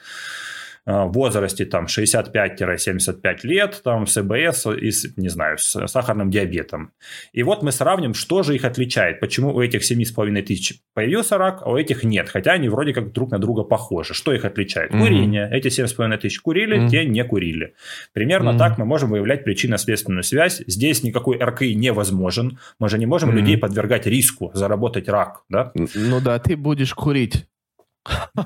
в возрасте там 65-75 лет, там с ЭБС и, с, не знаю, с сахарным диабетом. И вот мы сравним, что же их отличает, почему у этих 7,5 тысяч появился рак, а у этих нет, хотя они вроде как друг на друга похожи. Что их отличает? Mm-hmm. Курение. Эти 7,5 тысяч курили, mm-hmm. те не курили. Примерно mm-hmm. так мы можем выявлять причинно-следственную связь. Здесь никакой РКИ невозможен. Мы же не можем mm-hmm. людей подвергать риску заработать рак, да? Ну да, ты будешь курить.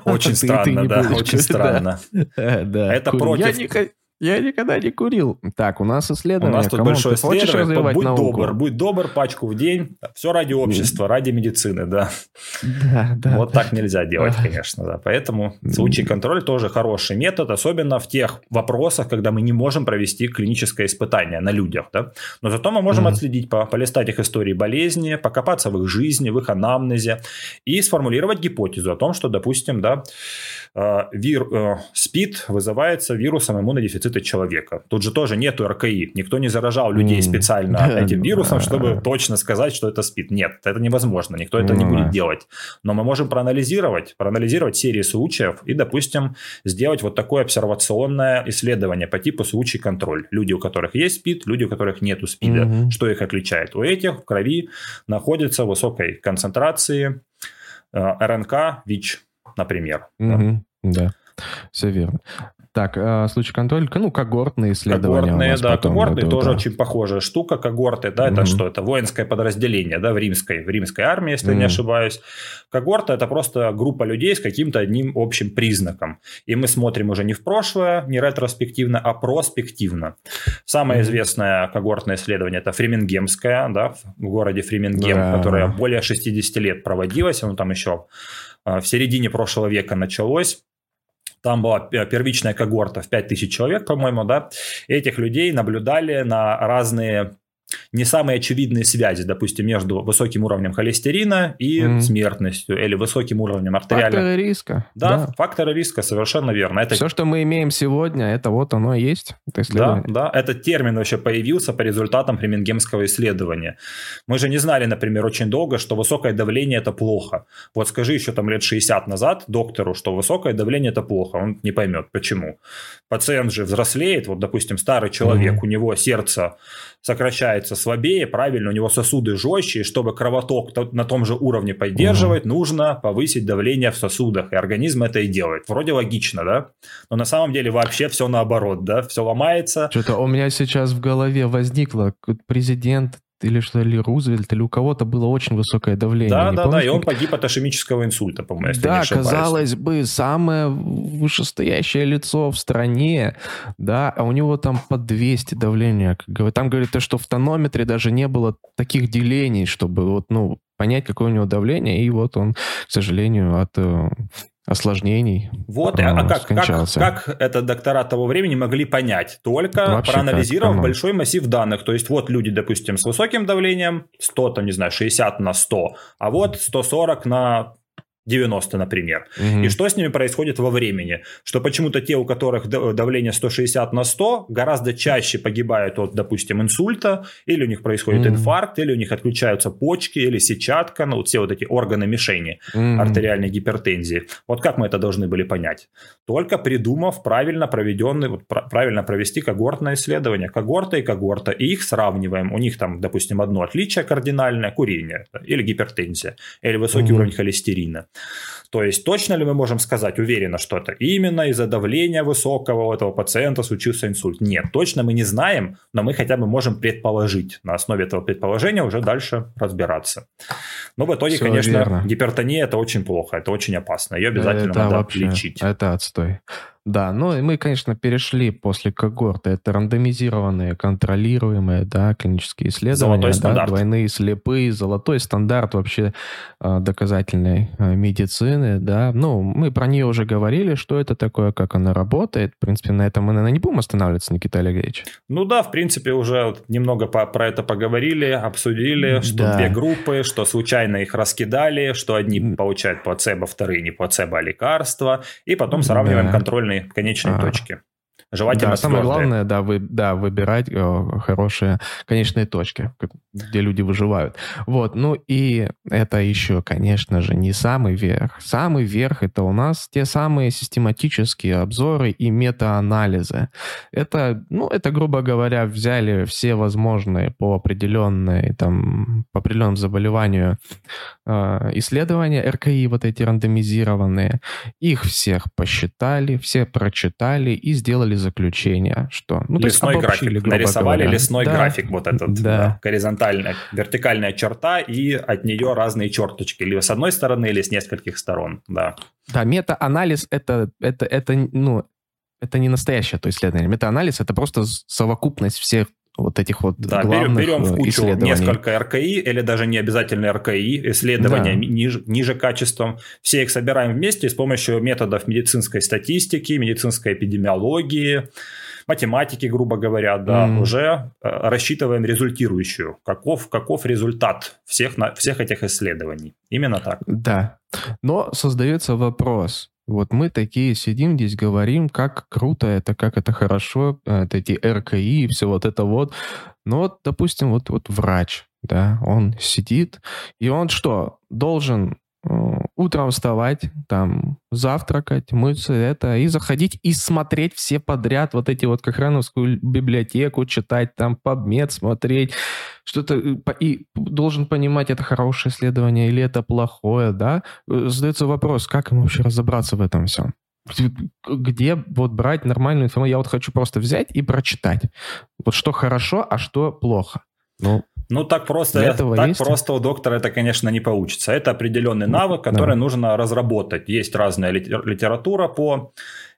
Очень странно, да, очень странно. Это против... Я никогда не курил. Так, у нас исследование. У нас тут come on, большое исследование. Будь науку? добр, будь добр, пачку в день. Все ради общества, ради медицины, да. Да, да. Вот да. так нельзя делать, конечно, да. Поэтому случай контроль тоже хороший метод, особенно в тех вопросах, когда мы не можем провести клиническое испытание на людях, да. Но зато мы можем mm-hmm. отследить, полистать их истории болезни, покопаться в их жизни, в их анамнезе и сформулировать гипотезу о том, что, допустим, да, э, вир, э, СПИД вызывается вирусом иммунодефицита человека. Тут же тоже нету РКИ. Никто не заражал людей mm. специально этим вирусом, чтобы точно сказать, что это СПИД. Нет, это невозможно. Никто это не будет делать. Но мы можем проанализировать, проанализировать серии случаев и, допустим, сделать вот такое обсервационное исследование по типу случай контроль. Люди, у которых есть СПИД, люди, у которых нету СПИДа. Mm-hmm. Что их отличает? У этих в крови находится высокой концентрации э, РНК ВИЧ, например. Mm-hmm. Да. да. Все верно. Так, э, случай контроль, ну, когортные исследования. Когортные, да, когортные тоже да. очень похожая штука. Когорты, да, это mm-hmm. что? Это воинское подразделение, да, в римской, в римской армии, если mm-hmm. не ошибаюсь. Когорта – это просто группа людей с каким-то одним общим признаком. И мы смотрим уже не в прошлое, не ретроспективно, а проспективно. Самое mm-hmm. известное когортное исследование – это Фремингемское, да, в городе Фремингем, yeah. которое более 60 лет проводилось, оно там еще э, в середине прошлого века началось. Там была первичная когорта в 5000 человек, по-моему, да. Этих людей наблюдали на разные не самые очевидные связи, допустим, между высоким уровнем холестерина и mm. смертностью, или высоким уровнем артериального... Факторы риска. Да, да, факторы риска, совершенно верно. Это... Все, что мы имеем сегодня, это вот оно и есть. Это да, да, этот термин вообще появился по результатам Фремингемского исследования. Мы же не знали, например, очень долго, что высокое давление – это плохо. Вот скажи еще там лет 60 назад доктору, что высокое давление – это плохо, он не поймет, почему. Пациент же взрослеет, вот, допустим, старый человек, mm. у него сердце сокращается слабее, правильно, у него сосуды жестче, и чтобы кровоток на том же уровне поддерживать, угу. нужно повысить давление в сосудах, и организм это и делает. Вроде логично, да? Но на самом деле вообще все наоборот, да? Все ломается. Что-то у меня сейчас в голове возникло, президент или что ли Рузвельт, или у кого-то было очень высокое давление. Да, да, да, и он погиб от ишемического инсульта, по-моему, если Да, казалось бы, самое вышестоящее лицо в стране, да, а у него там по 200 давления. Там говорит, что в тонометре даже не было таких делений, чтобы вот, ну, понять, какое у него давление, и вот он, к сожалению, от э, осложнений. Вот, а, а как, как, как это доктора того времени могли понять? Только Вообще проанализировав как? большой массив данных. То есть вот люди, допустим, с высоким давлением, 100, там, не знаю, 60 на 100, а вот 140 на 90, например. Угу. И что с ними происходит во времени? Что почему-то те, у которых давление 160 на 100, гораздо чаще погибают от, допустим, инсульта, или у них происходит угу. инфаркт, или у них отключаются почки, или сетчатка, ну, вот все вот эти органы мишени угу. артериальной гипертензии. Вот как мы это должны были понять? Только придумав правильно проведенный, вот, правильно провести когортное исследование. Когорта и когорта, и их сравниваем. У них там, допустим, одно отличие кардинальное – курение, или гипертензия, или высокий угу. уровень холестерина. То есть точно ли мы можем сказать уверенно, что это именно из-за давления высокого у этого пациента случился инсульт? Нет, точно мы не знаем, но мы хотя бы можем предположить. На основе этого предположения уже дальше разбираться. Но в итоге, Все конечно, верно. гипертония это очень плохо, это очень опасно. Ее обязательно это надо вообще, лечить. Это отстой. Да, ну и мы, конечно, перешли после когорты. Это рандомизированные, контролируемые, да, клинические исследования. Золотой да, стандарт. Двойные слепые, золотой стандарт вообще э, доказательной э, медицины, да. Ну, мы про нее уже говорили, что это такое, как она работает. В принципе, на этом мы, наверное, не будем останавливаться, Никита Олегович. Ну да, в принципе, уже немного по, про это поговорили, обсудили, что да. две группы, что случайно их раскидали, что одни получают плацебо, вторые не плацебо, а лекарства, и потом сравниваем да. контрольные конечной, конечной а. точке. Желательно да, самое главное, да, вы, да, выбирать э, хорошие конечные точки, где люди выживают. Вот, ну и это еще, конечно же, не самый верх. Самый верх это у нас те самые систематические обзоры и метаанализы. Это, ну, это, грубо говоря, взяли все возможные по определенной, там, по определенному заболеванию э, исследования РКИ, вот эти рандомизированные, их всех посчитали, все прочитали и сделали заключение, что... Ну, лесной график. Нарисовали говоря. лесной да. график вот этот. Да. да. Горизонтальная, вертикальная черта и от нее разные черточки. Или с одной стороны, или с нескольких сторон. Да, да мета-анализ это, это, это, ну, это не настоящее то исследование. Мета-анализ это просто совокупность всех вот этих вот да, главных берем, берем в кучу несколько РКИ или даже не обязательно РКИ, исследования да. ниже, ниже качеством. Все их собираем вместе с помощью методов медицинской статистики, медицинской эпидемиологии, математики, грубо говоря, да, mm. уже э, рассчитываем результирующую. Каков, каков результат всех, на, всех этих исследований. Именно так. Да. Но создается вопрос, вот мы такие сидим здесь, говорим, как круто это, как это хорошо, это эти РКИ и все вот это вот. Но вот, допустим, вот, вот врач, да, он сидит, и он что, должен утром вставать, там, завтракать, мыться, это, и заходить и смотреть все подряд, вот эти вот Кохрановскую библиотеку читать, там, PubMed смотреть, что-то, э, и должен понимать, это хорошее исследование или это плохое, да? Э, задается вопрос, как ему вообще разобраться в этом всем? Где вот брать нормальную информацию? Я вот хочу просто взять и прочитать. Вот что хорошо, а что плохо. Ну, ну, так просто, так есть? просто у доктора это, конечно, не получится. Это определенный навык, который да. нужно разработать. Есть разная литература по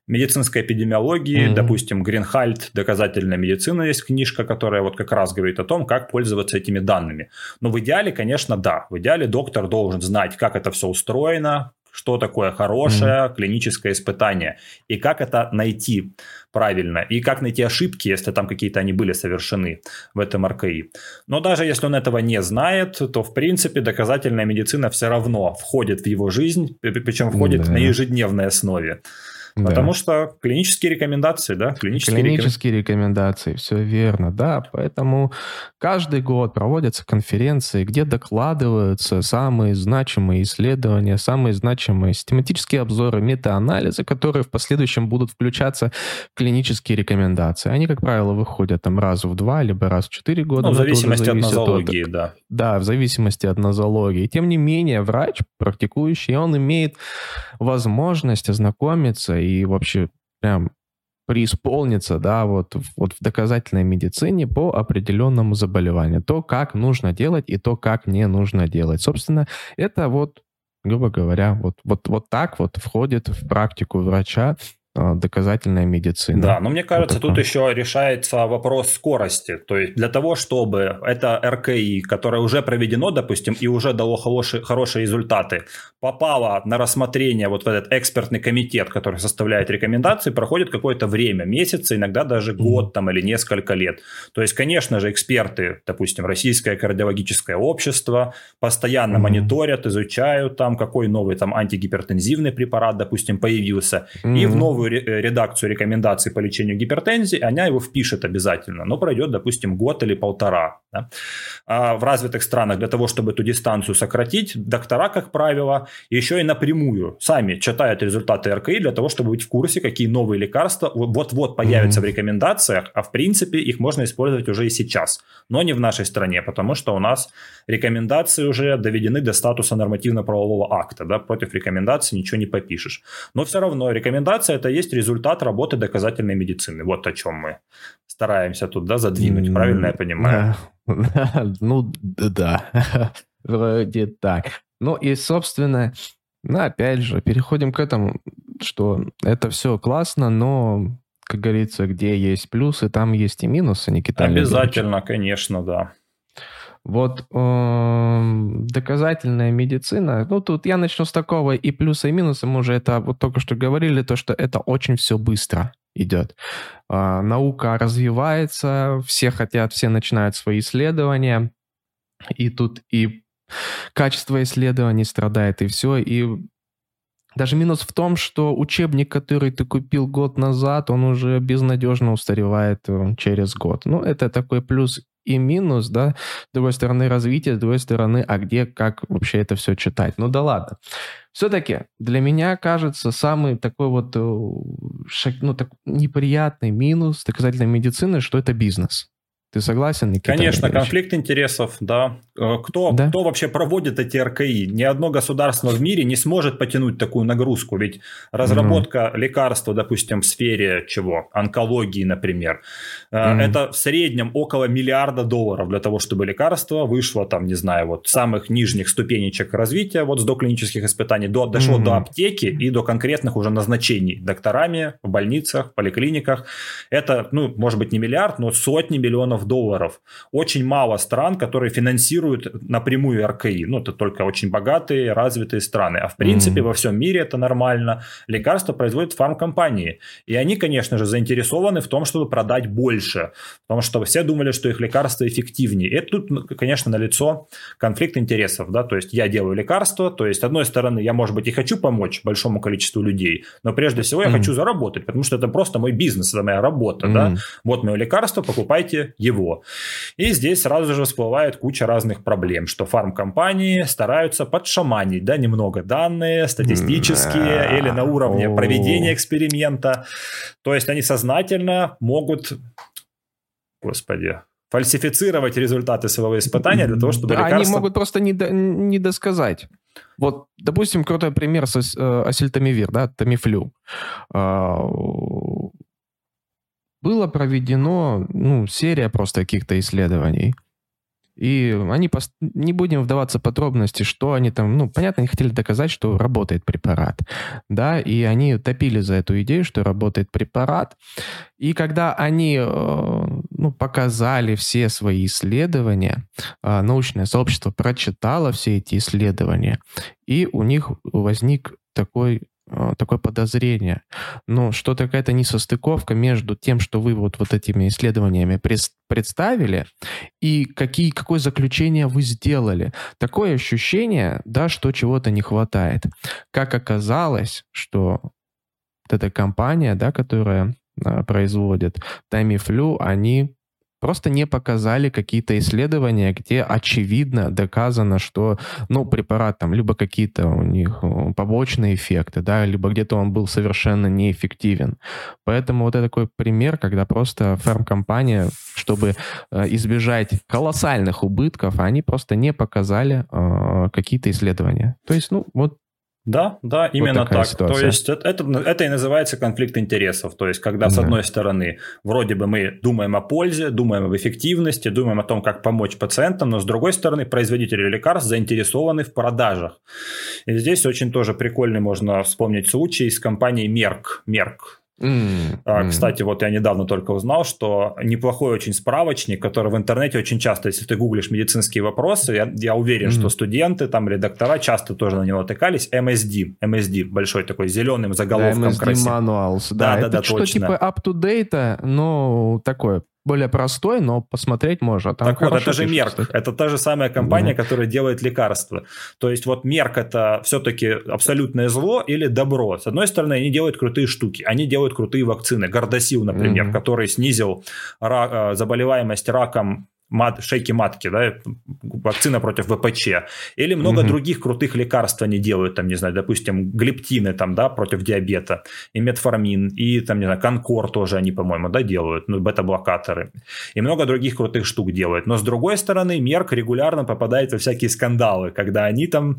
медицинской эпидемиологии, mm-hmm. допустим, Гринхальд «Доказательная медицина» есть книжка, которая вот как раз говорит о том, как пользоваться этими данными. Но в идеале, конечно, да. В идеале доктор должен знать, как это все устроено, что такое хорошее mm-hmm. клиническое испытание и как это найти правильно, и как найти ошибки, если там какие-то они были совершены в этом РКИ. Но даже если он этого не знает, то в принципе доказательная медицина все равно входит в его жизнь, причем входит mm-hmm. на ежедневной основе. Да. Потому что клинические рекомендации, да, клинические, клинические реком... рекомендации, все верно, да. Поэтому каждый год проводятся конференции, где докладываются самые значимые исследования, самые значимые систематические обзоры, метаанализы, которые в последующем будут включаться в клинические рекомендации. Они, как правило, выходят там раз в два, либо раз в четыре года. Ну, в зависимости от нозологии, от... да. Да, в зависимости от нозологии. Тем не менее, врач, практикующий, он имеет возможность ознакомиться и вообще прям преисполниться, да, вот, вот в доказательной медицине по определенному заболеванию. То, как нужно делать и то, как не нужно делать. Собственно, это вот, грубо говоря, вот, вот, вот так вот входит в практику врача доказательная медицина. Да, но мне кажется, вот тут еще решается вопрос скорости. То есть для того, чтобы это РКИ, которое уже проведено, допустим, и уже дало хорошие, хорошие результаты, попало на рассмотрение вот в этот экспертный комитет, который составляет рекомендации, проходит какое-то время, месяцы, иногда даже год там или несколько лет. То есть, конечно же, эксперты, допустим, Российское кардиологическое общество, постоянно mm-hmm. мониторят, изучают там, какой новый там антигипертензивный препарат, допустим, появился. Mm-hmm. И в новую э, редакцию рекомендаций по лечению гипертензии она его впишет обязательно. Но пройдет, допустим, год или полтора. Да? А в развитых странах для того, чтобы эту дистанцию сократить, доктора, как правило, еще и напрямую сами читают результаты РКИ для того, чтобы быть в курсе, какие новые лекарства вот-вот появятся mm-hmm. в рекомендациях, а в принципе их можно использовать уже и сейчас, но не в нашей стране, потому что у нас рекомендации уже доведены до статуса нормативно-правового акта, да, против рекомендаций ничего не попишешь. Но все равно рекомендация это есть результат работы доказательной медицины, вот о чем мы стараемся тут, да, задвинуть, mm-hmm. правильно я понимаю? Ну, да, вроде так. Ну и, собственно, ну, опять же, переходим к этому, что это все классно, но, как говорится, где есть плюсы, там есть и минусы, Никита. Обязательно, конечно, да. Вот э, доказательная медицина, ну тут я начну с такого и плюса, и минуса, мы уже это вот только что говорили, то, что это очень все быстро идет. Э, наука развивается, все хотят, все начинают свои исследования, и тут и качество исследований страдает, и все. И даже минус в том, что учебник, который ты купил год назад, он уже безнадежно устаревает э, через год. Ну, это такой плюс и минус, да, с другой стороны развитие, с другой стороны, а где, как вообще это все читать. Ну да ладно. Все-таки для меня кажется самый такой вот э, ну, так, неприятный минус доказательной медицины, что это бизнес. Ты согласен, Никита? Конечно, конфликт интересов, да. Э, кто, да. кто вообще проводит эти РКИ? Ни одно государство в мире не сможет потянуть такую нагрузку. Ведь разработка mm-hmm. лекарства, допустим, в сфере чего? Онкологии, например. Mm-hmm. Это в среднем около миллиарда долларов для того, чтобы лекарство вышло, там, не знаю, вот самых нижних ступенечек развития, вот с доклинических испытаний, до, дошло mm-hmm. до аптеки и до конкретных уже назначений докторами в больницах, в поликлиниках. Это, ну, может быть, не миллиард, но сотни миллионов долларов. Очень мало стран, которые финансируют напрямую РКИ. Ну, это только очень богатые, развитые страны. А в принципе mm-hmm. во всем мире это нормально. Лекарства производят фармкомпании. И они, конечно же, заинтересованы в том, чтобы продать больше. Потому что все думали, что их лекарства эффективнее. И тут, ну, конечно, налицо конфликт интересов. Да? То есть я делаю лекарство, то есть, с одной стороны, я, может быть, и хочу помочь большому количеству людей, но прежде всего я mm-hmm. хочу заработать, потому что это просто мой бизнес, это моя работа. Mm-hmm. Да? Вот мое лекарство, покупайте его его. И здесь сразу же всплывает куча разных проблем, что фармкомпании стараются подшаманить, да, немного данные статистические или на уровне проведения эксперимента. То есть они сознательно могут, господи, фальсифицировать результаты своего испытания для того, чтобы да, лекарство... Они могут просто не, до, не досказать. Вот, допустим, крутой пример с э, осельтамивир, да, тамифлю. А, было проведено ну, серия просто каких-то исследований. И они, пост... не будем вдаваться в подробности, что они там, ну, понятно, они хотели доказать, что работает препарат, да, и они топили за эту идею, что работает препарат. И когда они, э, ну, показали все свои исследования, э, научное сообщество прочитало все эти исследования, и у них возник такой а, такое подозрение. Но что-то какая-то несостыковка между тем, что вы вот, вот этими исследованиями представили, и какие, какое заключение вы сделали. Такое ощущение, да, что чего-то не хватает. Как оказалось, что вот эта компания, да, которая а, производит Tamiflu, они просто не показали какие-то исследования, где очевидно доказано, что, ну, препарат там либо какие-то у них э, побочные эффекты, да, либо где-то он был совершенно неэффективен. Поэтому вот это такой пример, когда просто фармкомпания, чтобы э, избежать колоссальных убытков, они просто не показали э, какие-то исследования. То есть, ну, вот да, да, именно вот так. Ситуация. То есть это, это, это и называется конфликт интересов. То есть когда с одной стороны вроде бы мы думаем о пользе, думаем об эффективности, думаем о том, как помочь пациентам, но с другой стороны производители лекарств заинтересованы в продажах. И здесь очень тоже прикольный можно вспомнить случай с компанией Merck. Merck Mm-hmm. Кстати, вот я недавно только узнал, что неплохой очень справочник, который в интернете очень часто, если ты гуглишь медицинские вопросы, я, я уверен, mm-hmm. что студенты, там, редактора часто тоже на него тыкались. MSD, MSD, большой такой зеленым заголовком да, MSD красивым. Manuals, да, да, это да, что-то типа up-to-date, но такое более простой, но посмотреть можно. Там так вот, это же Мерк. Кстати. Это та же самая компания, mm-hmm. которая делает лекарства. То есть вот Мерк это все-таки абсолютное зло или добро. С одной стороны, они делают крутые штуки. Они делают крутые вакцины. Гордосил, например, mm-hmm. который снизил рак, э, заболеваемость раком мат, шейки матки, да, вакцина против ВПЧ, или много угу. других крутых лекарств они делают, там, не знаю, допустим, глиптины там, да, против диабета, и метформин, и там, не знаю, конкор тоже они, по-моему, да, делают, ну, бета-блокаторы, и много других крутых штук делают. Но, с другой стороны, Merck регулярно попадает во всякие скандалы, когда они там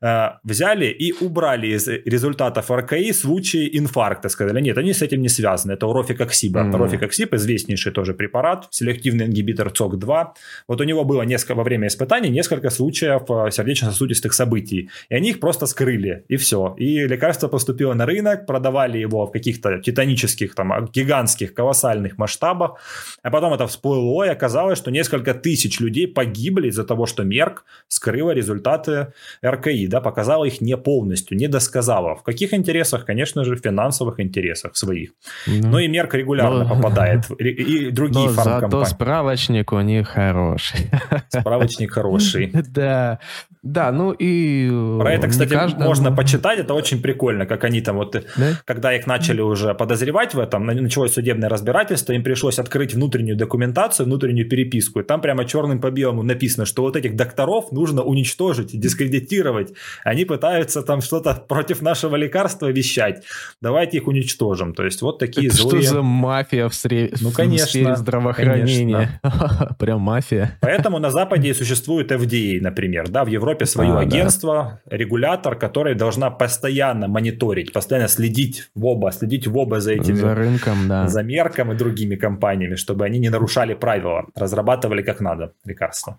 э, взяли и убрали из результатов РКИ случаи инфаркта, сказали, нет, они с этим не связаны, это у рофекоксиба. Mm-hmm. У... Рофекоксиб известнейший тоже препарат, селективный ингибитор ЦОГ-2. Вот у него было несколько, во время испытаний несколько случаев э, сердечно-сосудистых событий. И они их просто скрыли, и все. И лекарство поступило на рынок, продавали его в каких-то титанических, там, гигантских, колоссальных масштабах. А потом это всплыло, и оказалось, что несколько тысяч людей погибли из-за того, что Мерк скрыла результаты РКИ, да, показала их не полностью, не досказала. В каких интересах? Конечно же, в финансовых интересах своих. Mm-hmm. Но и Мерк регулярно Но... попадает, и другие Но фармкомпании. Зато справочник у них хороший. Справочник хороший. Да. Да, ну и... Про это, кстати, каждому... можно почитать, это очень прикольно, как они там вот, да? когда их начали уже подозревать в этом, началось судебное разбирательство, им пришлось открыть внутреннюю документацию, внутреннюю переписку, и там прямо черным по белому написано, что вот этих докторов нужно уничтожить дискредитировать. Они пытаются там что-то против нашего лекарства вещать. Давайте их уничтожим. То есть вот такие это злые... Что за мафия в, сре... ну, конечно, в сфере здравоохранения? Прям мафия. Поэтому на Западе существует FDA, например, да, в Европе Европе свое а, агентство, да. регулятор, который должна постоянно мониторить, постоянно следить в оба, следить в оба за этими... За рынком, да. За Мерком и другими компаниями, чтобы они не нарушали правила, разрабатывали как надо лекарства.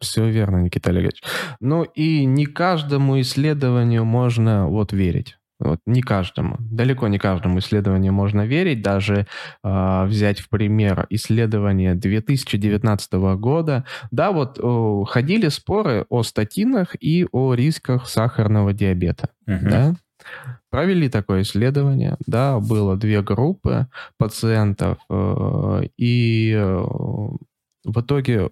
Все верно, Никита Олегович. Ну и не каждому исследованию можно вот верить. Вот не каждому, далеко не каждому исследованию можно верить. Даже э, взять в пример исследование 2019 года. Да, вот э, ходили споры о статинах и о рисках сахарного диабета. Uh-huh. Да? Провели такое исследование, да, было две группы пациентов, э, и э, в итоге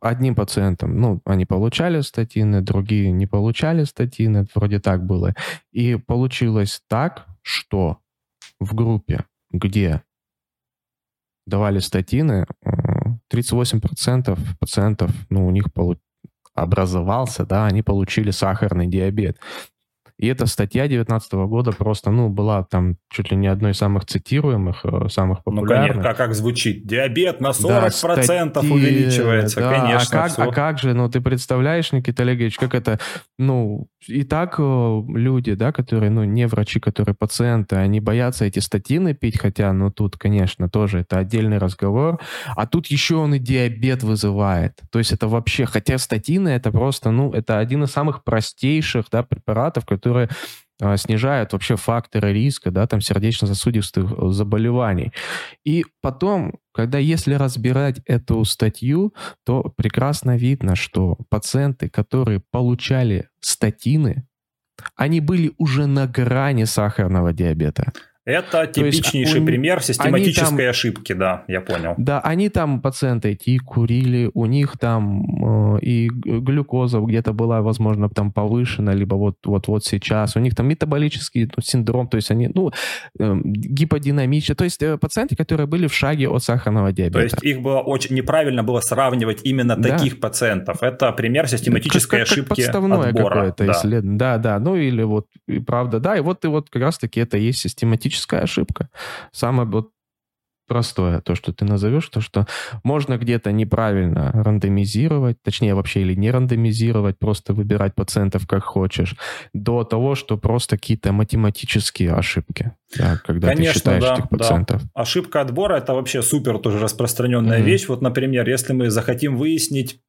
одним пациентам, ну, они получали статины, другие не получали статины, вроде так было. И получилось так, что в группе, где давали статины, 38% пациентов, ну, у них полу образовался, да, они получили сахарный диабет. И эта статья 2019 года просто, ну, была там чуть ли не одной из самых цитируемых, э, самых популярных. Ну, конечно, а как звучит? Диабет на 40% да, статьи, увеличивается, да, конечно. А как, а как же, ну, ты представляешь, Никита Олегович, как это, ну, и так э, люди, да, которые, ну, не врачи, которые пациенты, они боятся эти статины пить, хотя, ну, тут, конечно, тоже это отдельный разговор. А тут еще он и диабет вызывает. То есть это вообще, хотя статины это просто, ну, это один из самых простейших, да, препаратов, которые которые а, снижают вообще факторы риска, да, там сердечно-сосудистых э, заболеваний. И потом, когда если разбирать эту статью, то прекрасно видно, что пациенты, которые получали статины, они были уже на грани сахарного диабета. Это типичнейший есть, пример систематической там, ошибки, да, я понял. Да, они там, пациенты эти, курили, у них там э, и глюкоза где-то была, возможно, там повышена, либо вот, вот, вот сейчас. У них там метаболический ну, синдром, то есть они, ну, э, гиподинамичные. То есть э, пациенты, которые были в шаге от сахарного диабета. То есть их было очень неправильно было сравнивать именно да. таких пациентов. Это пример систематической как, ошибки как подставное отбора. какое-то да. исследование. Да, да, ну или вот, и правда, да, и вот, и вот как раз-таки это и есть систематическая критическая ошибка. Самое вот простое, то, что ты назовешь, то, что можно где-то неправильно рандомизировать, точнее вообще или не рандомизировать, просто выбирать пациентов как хочешь, до того, что просто какие-то математические ошибки, да, когда Конечно, ты считаешь да, этих пациентов. Да. Ошибка отбора это вообще супер тоже распространенная mm-hmm. вещь. Вот, например, если мы захотим выяснить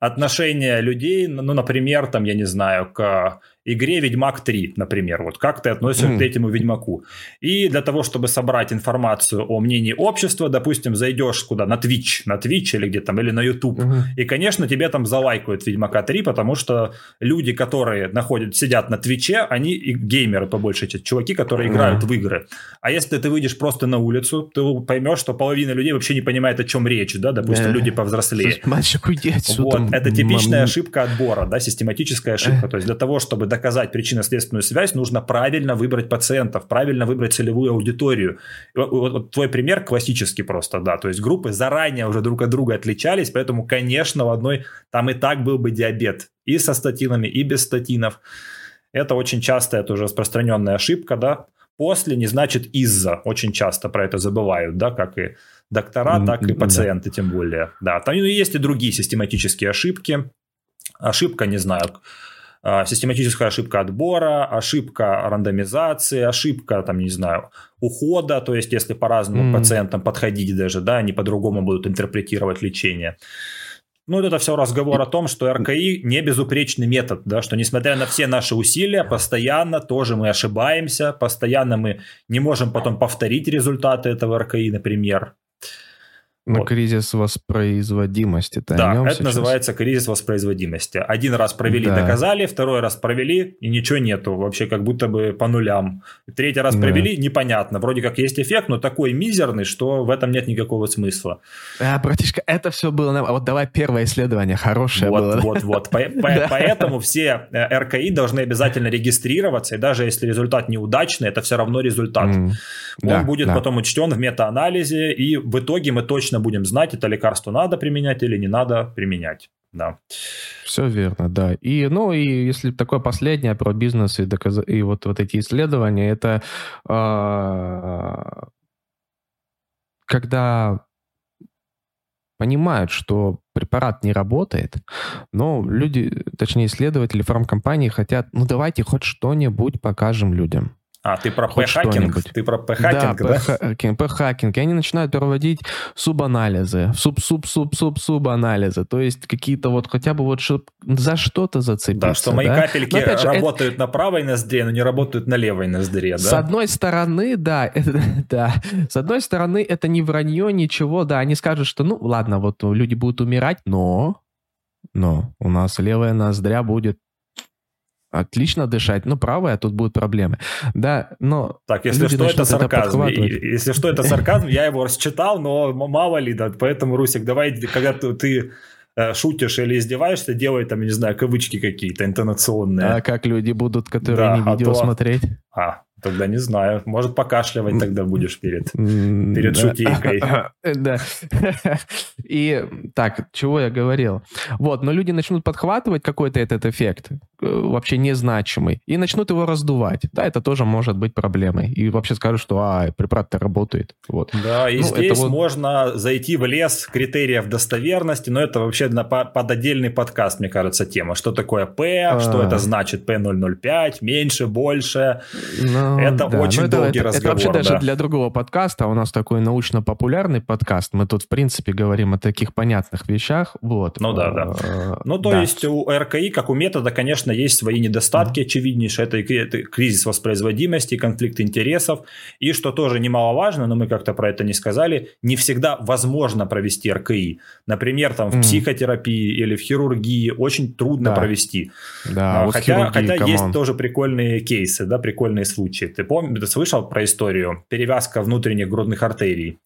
отношение людей, ну, например, там, я не знаю, к игре Ведьмак 3, например. Вот как ты относишься mm. к этому Ведьмаку? И для того, чтобы собрать информацию о мнении общества, допустим, зайдешь куда? На Twitch, на Twitch или где там, или на YouTube. Mm-hmm. И, конечно, тебе там залайкают Ведьмака 3, потому что люди, которые находят, сидят на Твиче, они и геймеры по большей части, чуваки, которые mm-hmm. играют в игры. А если ты выйдешь просто на улицу, ты поймешь, что половина людей вообще не понимает, о чем речь, да, допустим, yeah. люди повзрослее. Мальчик, уйди отсюда. Вот, это типичная ошибка отбора, да, систематическая ошибка. То есть для того, чтобы доказать причинно-следственную связь, нужно правильно выбрать пациентов, правильно выбрать целевую аудиторию. Вот, вот твой пример классический просто, да, то есть группы заранее уже друг от друга отличались, поэтому, конечно, в одной там и так был бы диабет и со статинами, и без статинов. Это очень часто, это уже распространенная ошибка, да. После не значит из-за. Очень часто про это забывают, да, как и доктора, так и пациенты, да. тем более. Да, там ну, есть и другие систематические ошибки. Ошибка, не знаю, систематическая ошибка отбора, ошибка рандомизации, ошибка, там, не знаю, ухода, то есть если по-разному mm. пациентам подходить даже, да, они по-другому будут интерпретировать лечение. Ну, это все разговор о том, что РКИ не безупречный метод, да, что несмотря на все наши усилия, постоянно тоже мы ошибаемся, постоянно мы не можем потом повторить результаты этого РКИ, например. На вот. кризис воспроизводимости. Да, это сейчас? называется кризис воспроизводимости. Один раз провели, да. доказали, второй раз провели, и ничего нету. Вообще как будто бы по нулям. Третий раз да. провели, непонятно. Вроде как есть эффект, но такой мизерный, что в этом нет никакого смысла. А, братишка, это все было... Вот давай первое исследование, хорошее вот, было. Вот, вот. Поэтому все э, РКИ должны обязательно регистрироваться, и даже если результат неудачный, это все равно результат. Он будет потом учтен в метаанализе, и в итоге мы точно точно будем знать, это лекарство надо применять или не надо применять. Да. Все верно, да. И, ну, и если такое последнее про бизнес и, доказ... и вот, вот эти исследования, это э... когда понимают, что препарат не работает, но люди, точнее исследователи фармкомпании хотят, ну давайте хоть что-нибудь покажем людям. А, ты про p-hacking? Ты про p-hacking, да? p-hacking, p-hacking. И они начинают проводить субанализы, суб-суб-суб-суб-анализы. То есть какие-то вот хотя бы вот за что-то зацепиться. Да, что мои да? капельки но, же, работают это... на правой ноздре, но не работают на левой ноздре, да? С одной стороны, да, это, да. С одной стороны, это не вранье, ничего, да. Они скажут, что, ну, ладно, вот люди будут умирать, но... Но у нас левая ноздря будет отлично дышать, но правая, тут будут проблемы. Да, но... Так, если что, это сарказм. Это если что, это сарказм, я его расчитал, но мало ли, да, поэтому, Русик, давай, когда ты, э, шутишь или издеваешься, делай там, не знаю, кавычки какие-то интонационные. А как люди будут, которые да, не а видео то... смотреть? А, Тогда не знаю. Может, покашливать тогда будешь перед, перед да. шутейкой. Да. И так, чего я говорил? Вот, но люди начнут подхватывать какой-то этот эффект, вообще незначимый, и начнут его раздувать. Да, это тоже может быть проблемой. И вообще скажут, что а, препарат-то работает. Вот. Да, и ну, здесь вот... можно зайти в лес критериев достоверности, но это вообще на, под отдельный подкаст, мне кажется, тема. Что такое П, а... что это значит P005, меньше, больше. Ну, ну, это да, очень долгий это, разговор. Это вообще да. даже для другого подкаста. У нас такой научно-популярный подкаст. Мы тут, в принципе, говорим о таких понятных вещах. Вот. Ну да, да. Э, ну, то да. есть у РКИ, как у метода, конечно, есть свои недостатки, очевиднейшие. Это, это кризис воспроизводимости, конфликт интересов. И что тоже немаловажно, но мы как-то про это не сказали, не всегда возможно провести РКИ. Например, там в mm-hmm. психотерапии или в хирургии очень трудно да. провести. Да, а, хотя, хотя есть тоже прикольные кейсы, да, прикольные случаи. Ты помнишь, ты слышал про историю? Перевязка внутренних грудных артерий.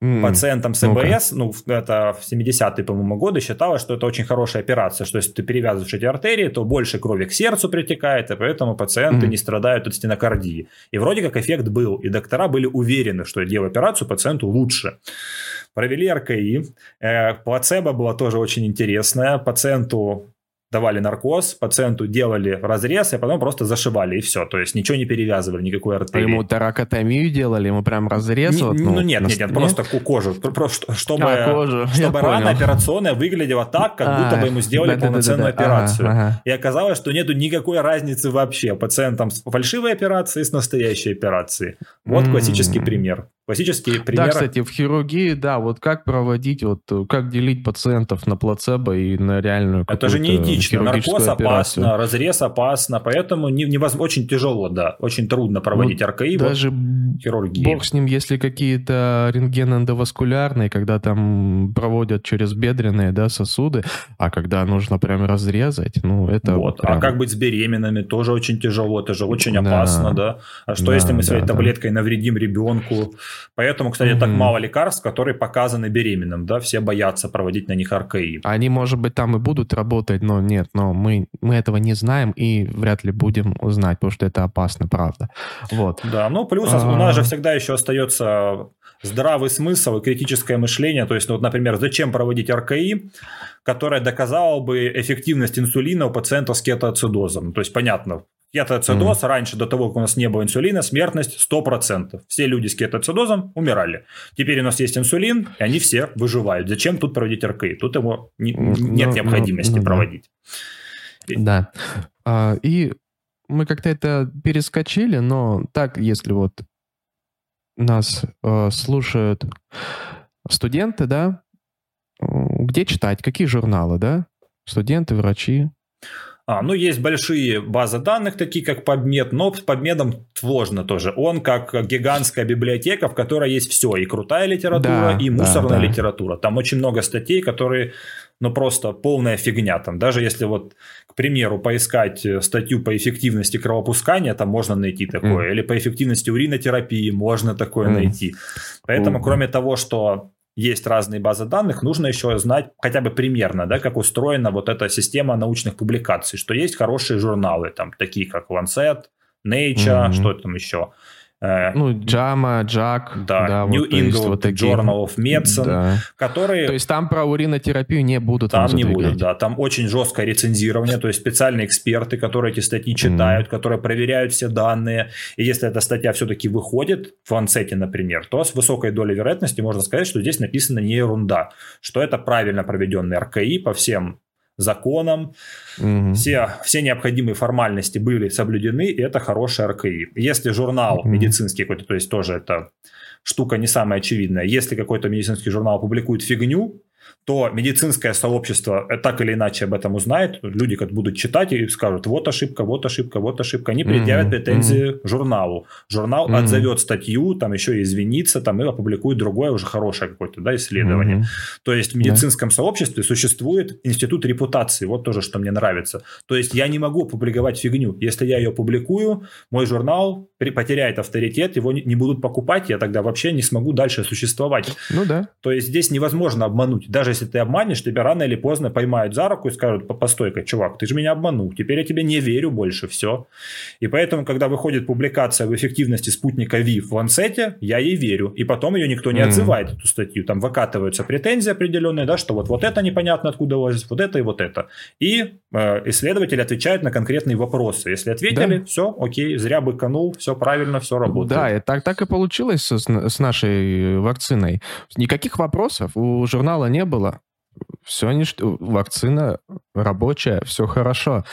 Mm, Пациентам с ЭБС, ну, это в 70-е, по-моему, годы считалось, что это очень хорошая операция, что если ты перевязываешь эти артерии, то больше крови к сердцу притекает, и поэтому пациенты mm. не страдают от стенокардии. И вроде как эффект был, и доктора были уверены, что делая операцию, пациенту лучше. Провели РКИ, э, плацебо было тоже очень интересное, пациенту давали наркоз, пациенту делали разрез, и потом просто зашивали, и все. То есть ничего не перевязывали, никакой артерии. А ему таракотомию делали, ему прям разрез? Не, вот, ну, ну нет, нет, нет, просто кожу. Просто, чтобы а, кожу. чтобы рана понял. операционная выглядела так, как а, будто бы ему сделали да, полноценную да, да, да, операцию. Ага, ага. И оказалось, что нету никакой разницы вообще пациентам с фальшивой операцией и с настоящей операцией. Вот mm-hmm. классический пример. Классические примеры. Да, кстати, в хирургии, да, вот как проводить, вот как делить пациентов на плацебо и на реальную Это же не этично. Наркоз операцию. опасно, разрез опасно, поэтому не, очень тяжело, да, очень трудно проводить вот РКИ. Даже вот, хирургии. бог с ним, если какие-то рентген эндоваскулярные, когда там проводят через бедренные да, сосуды, а когда нужно прям разрезать, ну это вот. А прям... А как быть с беременными, тоже очень тяжело, это же очень опасно, да. А что да, если мы своей да, таблеткой навредим ребенку? Поэтому, кстати, угу. так мало лекарств, которые показаны беременным, да, все боятся проводить на них РКИ. Они, может быть, там и будут работать, но нет, но мы, мы этого не знаем и вряд ли будем узнать, потому что это опасно, правда. Вот. Да, ну плюс а... у нас же всегда еще остается здравый смысл и критическое мышление. То есть, ну, вот, например, зачем проводить РКИ, которая доказала бы эффективность инсулина у пациента с кетоацидозом. То есть, понятно, Кетоацидоз, mm. раньше, до того, как у нас не было инсулина, смертность 100%. Все люди с кетоацидозом умирали. Теперь у нас есть инсулин, и они все выживают. Зачем тут проводить РКИ? Тут его не, ну, нет ну, необходимости ну, проводить. Да. А, и мы как-то это перескочили, но так, если вот нас э, слушают студенты, да, где читать, какие журналы, да? Студенты, врачи. А, ну, есть большие базы данных, такие как PubMed, но с PubMed сложно тоже. Он как гигантская библиотека, в которой есть все, и крутая литература, да, и мусорная да, да. литература. Там очень много статей, которые, ну, просто полная фигня. Там даже если вот, к примеру, поискать статью по эффективности кровопускания, там можно найти такое, mm. или по эффективности уринотерапии можно такое mm. найти. Поэтому, mm. кроме того, что есть разные базы данных, нужно еще знать хотя бы примерно, да, как устроена вот эта система научных публикаций, что есть хорошие журналы, там, такие как Lancet, Nature, mm-hmm. что там еще, ну, Джама, Джак. Да, да New вот, England вот такие, Journal of Medicine, да. которые... То есть там про уринотерапию не будут Там не будут, да. Там очень жесткое рецензирование, то есть специальные эксперты, которые эти статьи читают, mm. которые проверяют все данные. И если эта статья все-таки выходит в Lancet, например, то с высокой долей вероятности можно сказать, что здесь написано не ерунда, что это правильно проведенный РКИ по всем законам, угу. все, все необходимые формальности были соблюдены, и это хороший РКИ. Если журнал угу. медицинский какой-то, то есть тоже это штука не самая очевидная, если какой-то медицинский журнал публикует фигню, то медицинское сообщество э, так или иначе об этом узнает. Люди как будут читать и скажут, вот ошибка, вот ошибка, вот ошибка. Они предъявят mm-hmm. претензии mm-hmm. журналу. Журнал mm-hmm. отзовет статью, там еще и извинится, там и опубликует другое уже хорошее какое-то да, исследование. Mm-hmm. То есть в медицинском yeah. сообществе существует институт репутации. Вот тоже, что мне нравится. То есть я не могу публиковать фигню. Если я ее публикую, мой журнал потеряет авторитет, его не будут покупать, я тогда вообще не смогу дальше существовать. Ну да. То есть здесь невозможно обмануть. Даже если ты обманешь, тебя рано или поздно поймают за руку и скажут, постой-ка, чувак, ты же меня обманул, теперь я тебе не верю больше, все. И поэтому, когда выходит публикация в эффективности спутника ВИ в Лансете, я ей верю. И потом ее никто не отзывает, эту статью. Там выкатываются претензии определенные, да, что вот, вот это непонятно откуда возить, вот это и вот это. И э, исследователь отвечает на конкретные вопросы. Если ответили, да. все, окей, зря быканул, все правильно, все работает. Да, и так, так и получилось с, с нашей вакциной. Никаких вопросов у журнала не было все ништяк, вакцина рабочая, все хорошо.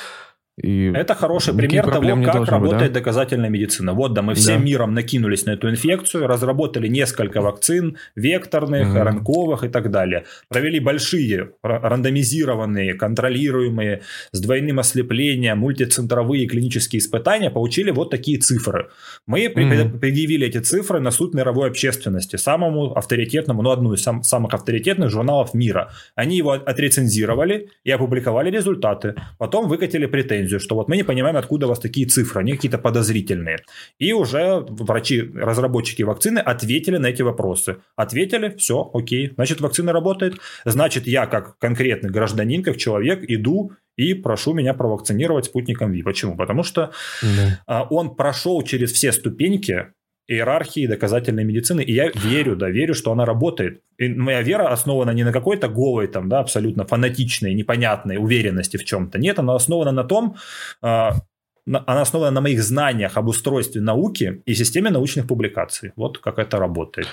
И это хороший пример того, как работает быть, да? доказательная медицина. Вот, да, мы всем да. миром накинулись на эту инфекцию, разработали несколько вакцин, векторных, угу. ранковых и так далее. Провели большие, рандомизированные, контролируемые, с двойным ослеплением, мультицентровые клинические испытания, получили вот такие цифры. Мы угу. предъявили эти цифры на суд мировой общественности, самому авторитетному, ну, одну из сам, самых авторитетных журналов мира. Они его отрецензировали и опубликовали результаты. Потом выкатили претензии претензию, что вот мы не понимаем, откуда у вас такие цифры, они какие-то подозрительные. И уже врачи, разработчики вакцины ответили на эти вопросы. Ответили, все, окей, значит вакцина работает, значит я как конкретный гражданин, как человек иду и прошу меня провакцинировать спутником Ви. Почему? Потому что да. он прошел через все ступеньки иерархии доказательной медицины, и я верю, да, верю, что она работает. И моя вера основана не на какой-то голой, там, да, абсолютно фанатичной, непонятной уверенности в чем-то. Нет, она основана на том, э, она основана на моих знаниях об устройстве науки и системе научных публикаций. Вот как это работает.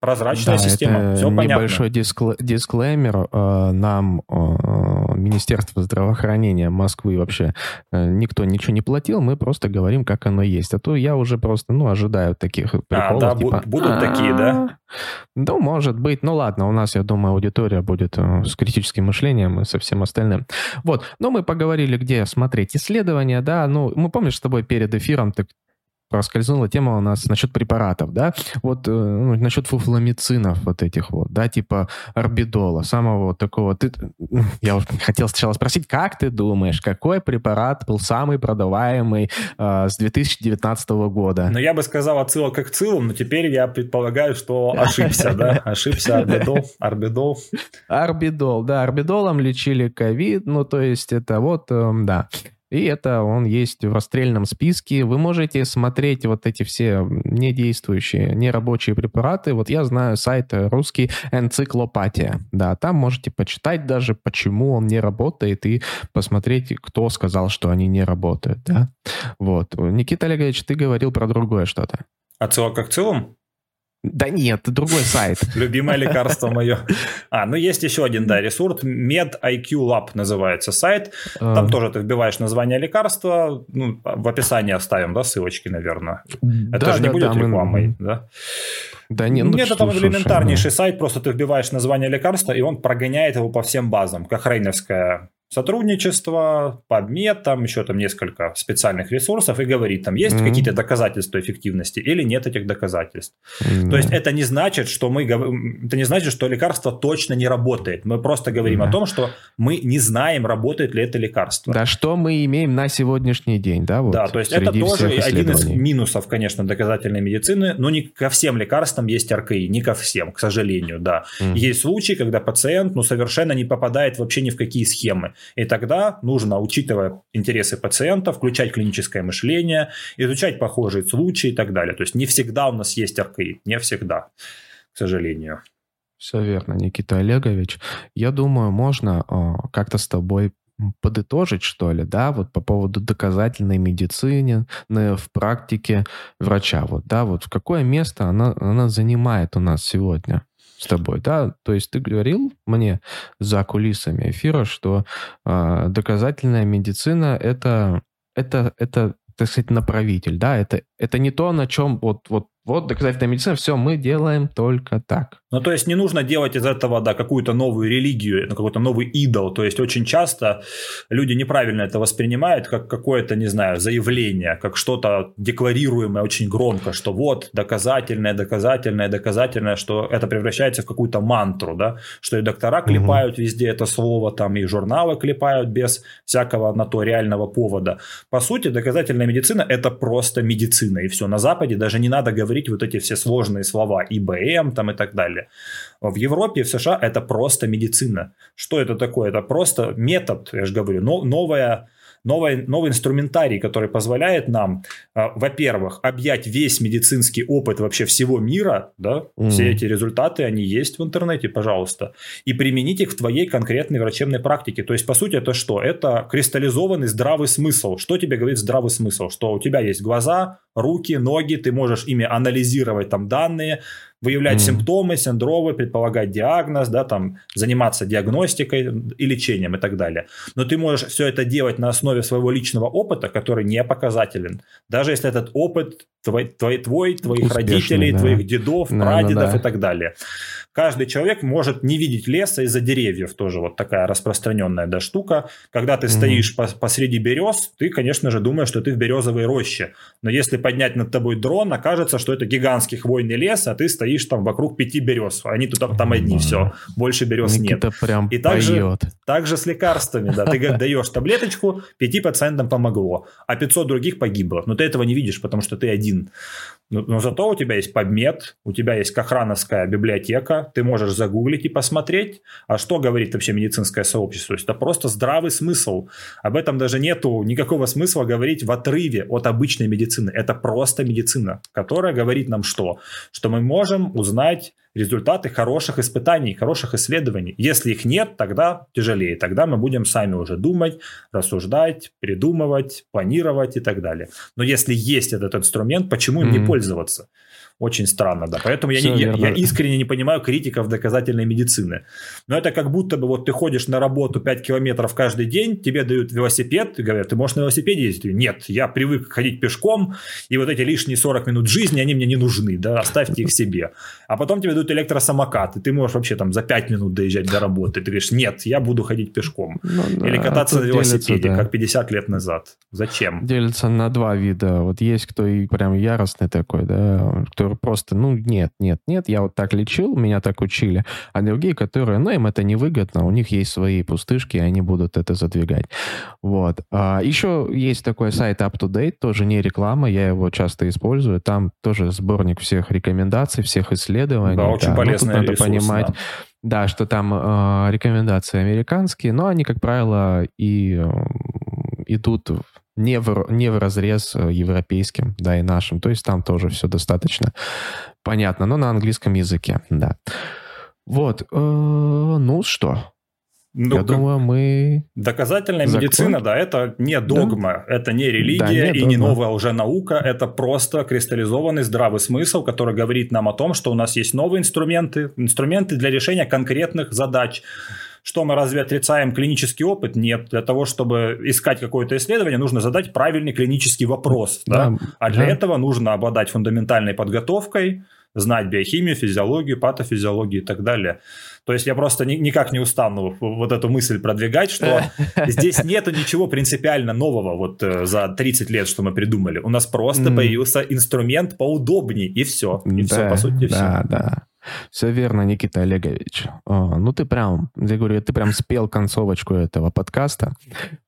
Прозрачная да, система, это все понятно. Небольшой дисклеймер. Нам Министерства здравоохранения Москвы вообще э, никто ничего не платил, мы просто говорим, как оно есть. А то я уже просто, ну, ожидаю таких приколов. А, да, типа, будут такие, да? Ну, может быть. Ну, ладно, у нас, я думаю, аудитория будет э, с критическим мышлением и со всем остальным. Вот. Но мы поговорили, где смотреть исследования, да. Ну, мы, помнишь, с тобой перед эфиром ты проскользнула тема у нас насчет препаратов, да, вот э, ну, насчет фуфломицинов вот этих вот, да, типа орбидола, самого вот такого. Ты, я уже хотел сначала спросить, как ты думаешь, какой препарат был самый продаваемый э, с 2019 года? Ну, я бы сказал отсылок к цилам, но теперь я предполагаю, что ошибся, да, ошибся орбидол, орбидол. Орбидол, да, орбидолом лечили ковид, ну, то есть это вот, эм, да. И это он есть в расстрельном списке. Вы можете смотреть вот эти все недействующие, нерабочие препараты. Вот я знаю сайт русский энциклопатия. Да, там можете почитать даже, почему он не работает, и посмотреть, кто сказал, что они не работают. Да? Вот. Никита Олегович, ты говорил про другое что-то. Отсылка к целому? Да нет, другой сайт. Любимое лекарство мое. А, ну есть еще один, да, ресурс. Med IQ Lab называется сайт. Там а. тоже ты вбиваешь название лекарства. Ну, в описании оставим, да, ссылочки, наверное. Это же не будет рекламой, да? Да не, ну, Нет, это там элементарнейший ну. сайт, просто ты вбиваешь название лекарства, и он прогоняет его по всем базам, как рейновская сотрудничество, PubMed, там еще там несколько специальных ресурсов и говорит, там есть mm-hmm. какие-то доказательства эффективности или нет этих доказательств. Mm-hmm. То есть это не значит, что мы это не значит, что лекарство точно не работает. Мы просто говорим mm-hmm. о том, что мы не знаем, работает ли это лекарство. Да, что мы имеем на сегодняшний день, да? Вот, да, то есть это тоже один из минусов, конечно, доказательной медицины, но не ко всем лекарствам есть РКИ, не ко всем, к сожалению, да. Mm-hmm. Есть случаи, когда пациент, ну, совершенно не попадает вообще ни в какие схемы. И тогда нужно, учитывая интересы пациента, включать клиническое мышление, изучать похожие случаи и так далее. То есть не всегда у нас есть РКИ, не всегда, к сожалению. Все верно, Никита Олегович. Я думаю, можно о, как-то с тобой подытожить, что ли, да, вот по поводу доказательной медицины в практике врача, вот, да, вот в какое место она, она занимает у нас сегодня? С тобой, да? То есть ты говорил мне за кулисами эфира, что э, доказательная медицина это это это так сказать направитель, да? Это это не то, на чем вот вот вот доказательная медицина, все, мы делаем только так. Ну, то есть не нужно делать из этого, да, какую-то новую религию, какой-то новый идол. То есть очень часто люди неправильно это воспринимают как какое-то, не знаю, заявление, как что-то декларируемое очень громко, что вот доказательное, доказательное, доказательное, что это превращается в какую-то мантру, да, что и доктора клепают угу. везде это слово, там и журналы клепают без всякого на то реального повода. По сути, доказательная медицина – это просто медицина, и все. На Западе даже не надо говорить говорить вот эти все сложные слова, ИБМ там и так далее. В Европе, в США это просто медицина. Что это такое? Это просто метод, я же говорю, новая новый, новый инструментарий, который позволяет нам, э, во-первых, объять весь медицинский опыт вообще всего мира, да, mm. все эти результаты, они есть в интернете, пожалуйста, и применить их в твоей конкретной врачебной практике. То есть, по сути, это что? Это кристаллизованный здравый смысл. Что тебе говорит здравый смысл? Что у тебя есть глаза, руки, ноги, ты можешь ими анализировать там данные, выявлять mm. симптомы, синдромы, предполагать диагноз, да, там, заниматься диагностикой и лечением и так далее. Но ты можешь все это делать на основе своего личного опыта, который не показателен. Даже если этот опыт твой, твой, твой твоих Успешный, родителей, да. твоих дедов, да, прадедов да, да. и так далее. Каждый человек может не видеть леса из-за деревьев, тоже вот такая распространенная да, штука. Когда ты mm-hmm. стоишь по- посреди берез, ты, конечно же, думаешь, что ты в березовой роще. Но если поднять над тобой дрон, окажется, что это гигантский хвойный лес, а ты стоишь там вокруг пяти берез. Они тут там одни, все. Больше берез Никита нет. прям и также, также с лекарствами, да. Ты даешь таблеточку, пяти пациентам помогло, а 500 других погибло. Но ты этого не видишь, потому что ты один. Но, но зато у тебя есть подмет, у тебя есть Кохрановская библиотека, ты можешь загуглить и посмотреть, а что говорит вообще медицинское сообщество. То есть это просто здравый смысл. Об этом даже нету никакого смысла говорить в отрыве от обычной медицины. Это просто медицина, которая говорит нам что? Что мы можем узнать результаты хороших испытаний, хороших исследований. Если их нет, тогда тяжелее. Тогда мы будем сами уже думать, рассуждать, придумывать, планировать и так далее. Но если есть этот инструмент, почему им mm-hmm. не пользоваться? Очень странно, да. Поэтому я, не, я, я искренне не понимаю критиков доказательной медицины. Но это как будто бы вот ты ходишь на работу 5 километров каждый день, тебе дают велосипед, и говорят, ты можешь на велосипеде ездить? Нет, я привык ходить пешком, и вот эти лишние 40 минут жизни, они мне не нужны, да, оставьте их себе. А потом тебе дают электросамокат, и ты можешь вообще там за 5 минут доезжать до работы. Ты говоришь, нет, я буду ходить пешком. Ну, да, Или кататься на велосипеде, делится, да. как 50 лет назад. Зачем? Делится на два вида. Вот есть кто и прям яростный такой, да, кто которые просто, ну, нет, нет, нет, я вот так лечил, меня так учили, а другие, которые, ну, им это невыгодно, у них есть свои пустышки, и они будут это задвигать. Вот. А еще есть такой сайт UpToDate, тоже не реклама, я его часто использую, там тоже сборник всех рекомендаций, всех исследований. Да, очень да. полезный ну, надо ресурс, понимать, да. Да, что там э, рекомендации американские, но они, как правило, и э, идут не в, не в разрез э, европейским, да, и нашим. То есть там тоже все достаточно понятно, но на английском языке, да. Вот, э, ну что, ну, Я думаю, мы... Доказательная Закон? медицина, да, это не догма, да? это не религия да, не и догма. не новая уже наука, это просто кристаллизованный здравый смысл, который говорит нам о том, что у нас есть новые инструменты, инструменты для решения конкретных задач. Что мы разве отрицаем клинический опыт? Нет. Для того, чтобы искать какое-то исследование, нужно задать правильный клинический вопрос. Да? Да, а для да. этого нужно обладать фундаментальной подготовкой, знать биохимию, физиологию, патофизиологию и так далее. То есть я просто ни, никак не устану вот эту мысль продвигать, что здесь нету ничего принципиально нового вот э, за 30 лет, что мы придумали. У нас просто появился инструмент поудобнее, и все. И все, по сути, все. Да, да. Все верно, Никита Олегович. О, ну ты прям, я говорю, ты прям спел концовочку этого подкаста.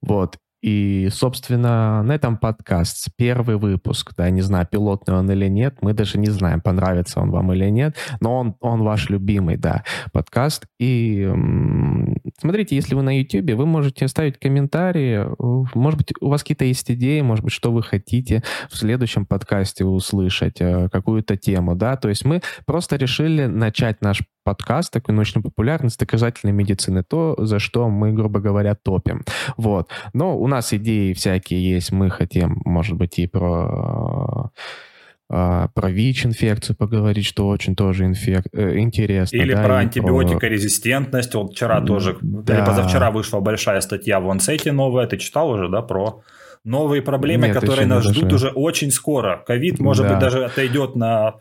Вот. И, собственно, на этом подкаст, первый выпуск, да, не знаю, пилотный он или нет, мы даже не знаем, понравится он вам или нет, но он, он ваш любимый, да, подкаст. И смотрите, если вы на YouTube, вы можете оставить комментарии, может быть, у вас какие-то есть идеи, может быть, что вы хотите в следующем подкасте услышать, э, какую-то тему, да, то есть мы просто решили начать наш подкаст, такой научно популярность доказательной медицины, то, за что мы, грубо говоря, топим. Вот. Но у нас идеи всякие есть, мы хотим, может быть, и про а, про ВИЧ-инфекцию поговорить, что очень тоже инфек... Э, интересно. Или да, про антибиотикорезистентность. Вот вчера тоже, да. или позавчера вышла большая статья в Ланцете новая, ты читал уже, да, про новые проблемы, Нет, которые нас ждут уже очень скоро. Ковид, может да. быть, даже отойдет на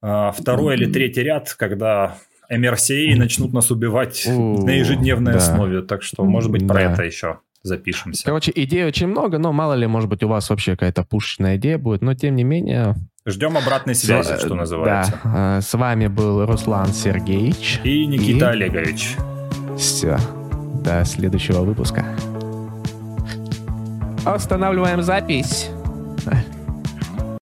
второй или третий ряд, когда МРСА начнут нас убивать на ежедневной основе. Так что, может быть, про это еще запишемся. Короче, идей очень много, но мало ли, может быть, у вас вообще какая-то пушечная идея будет, но тем не менее... Ждем обратной связи, что называется. Да, с вами был Руслан Сергеевич. И Никита и... Олегович. Все, до следующего выпуска. Останавливаем запись.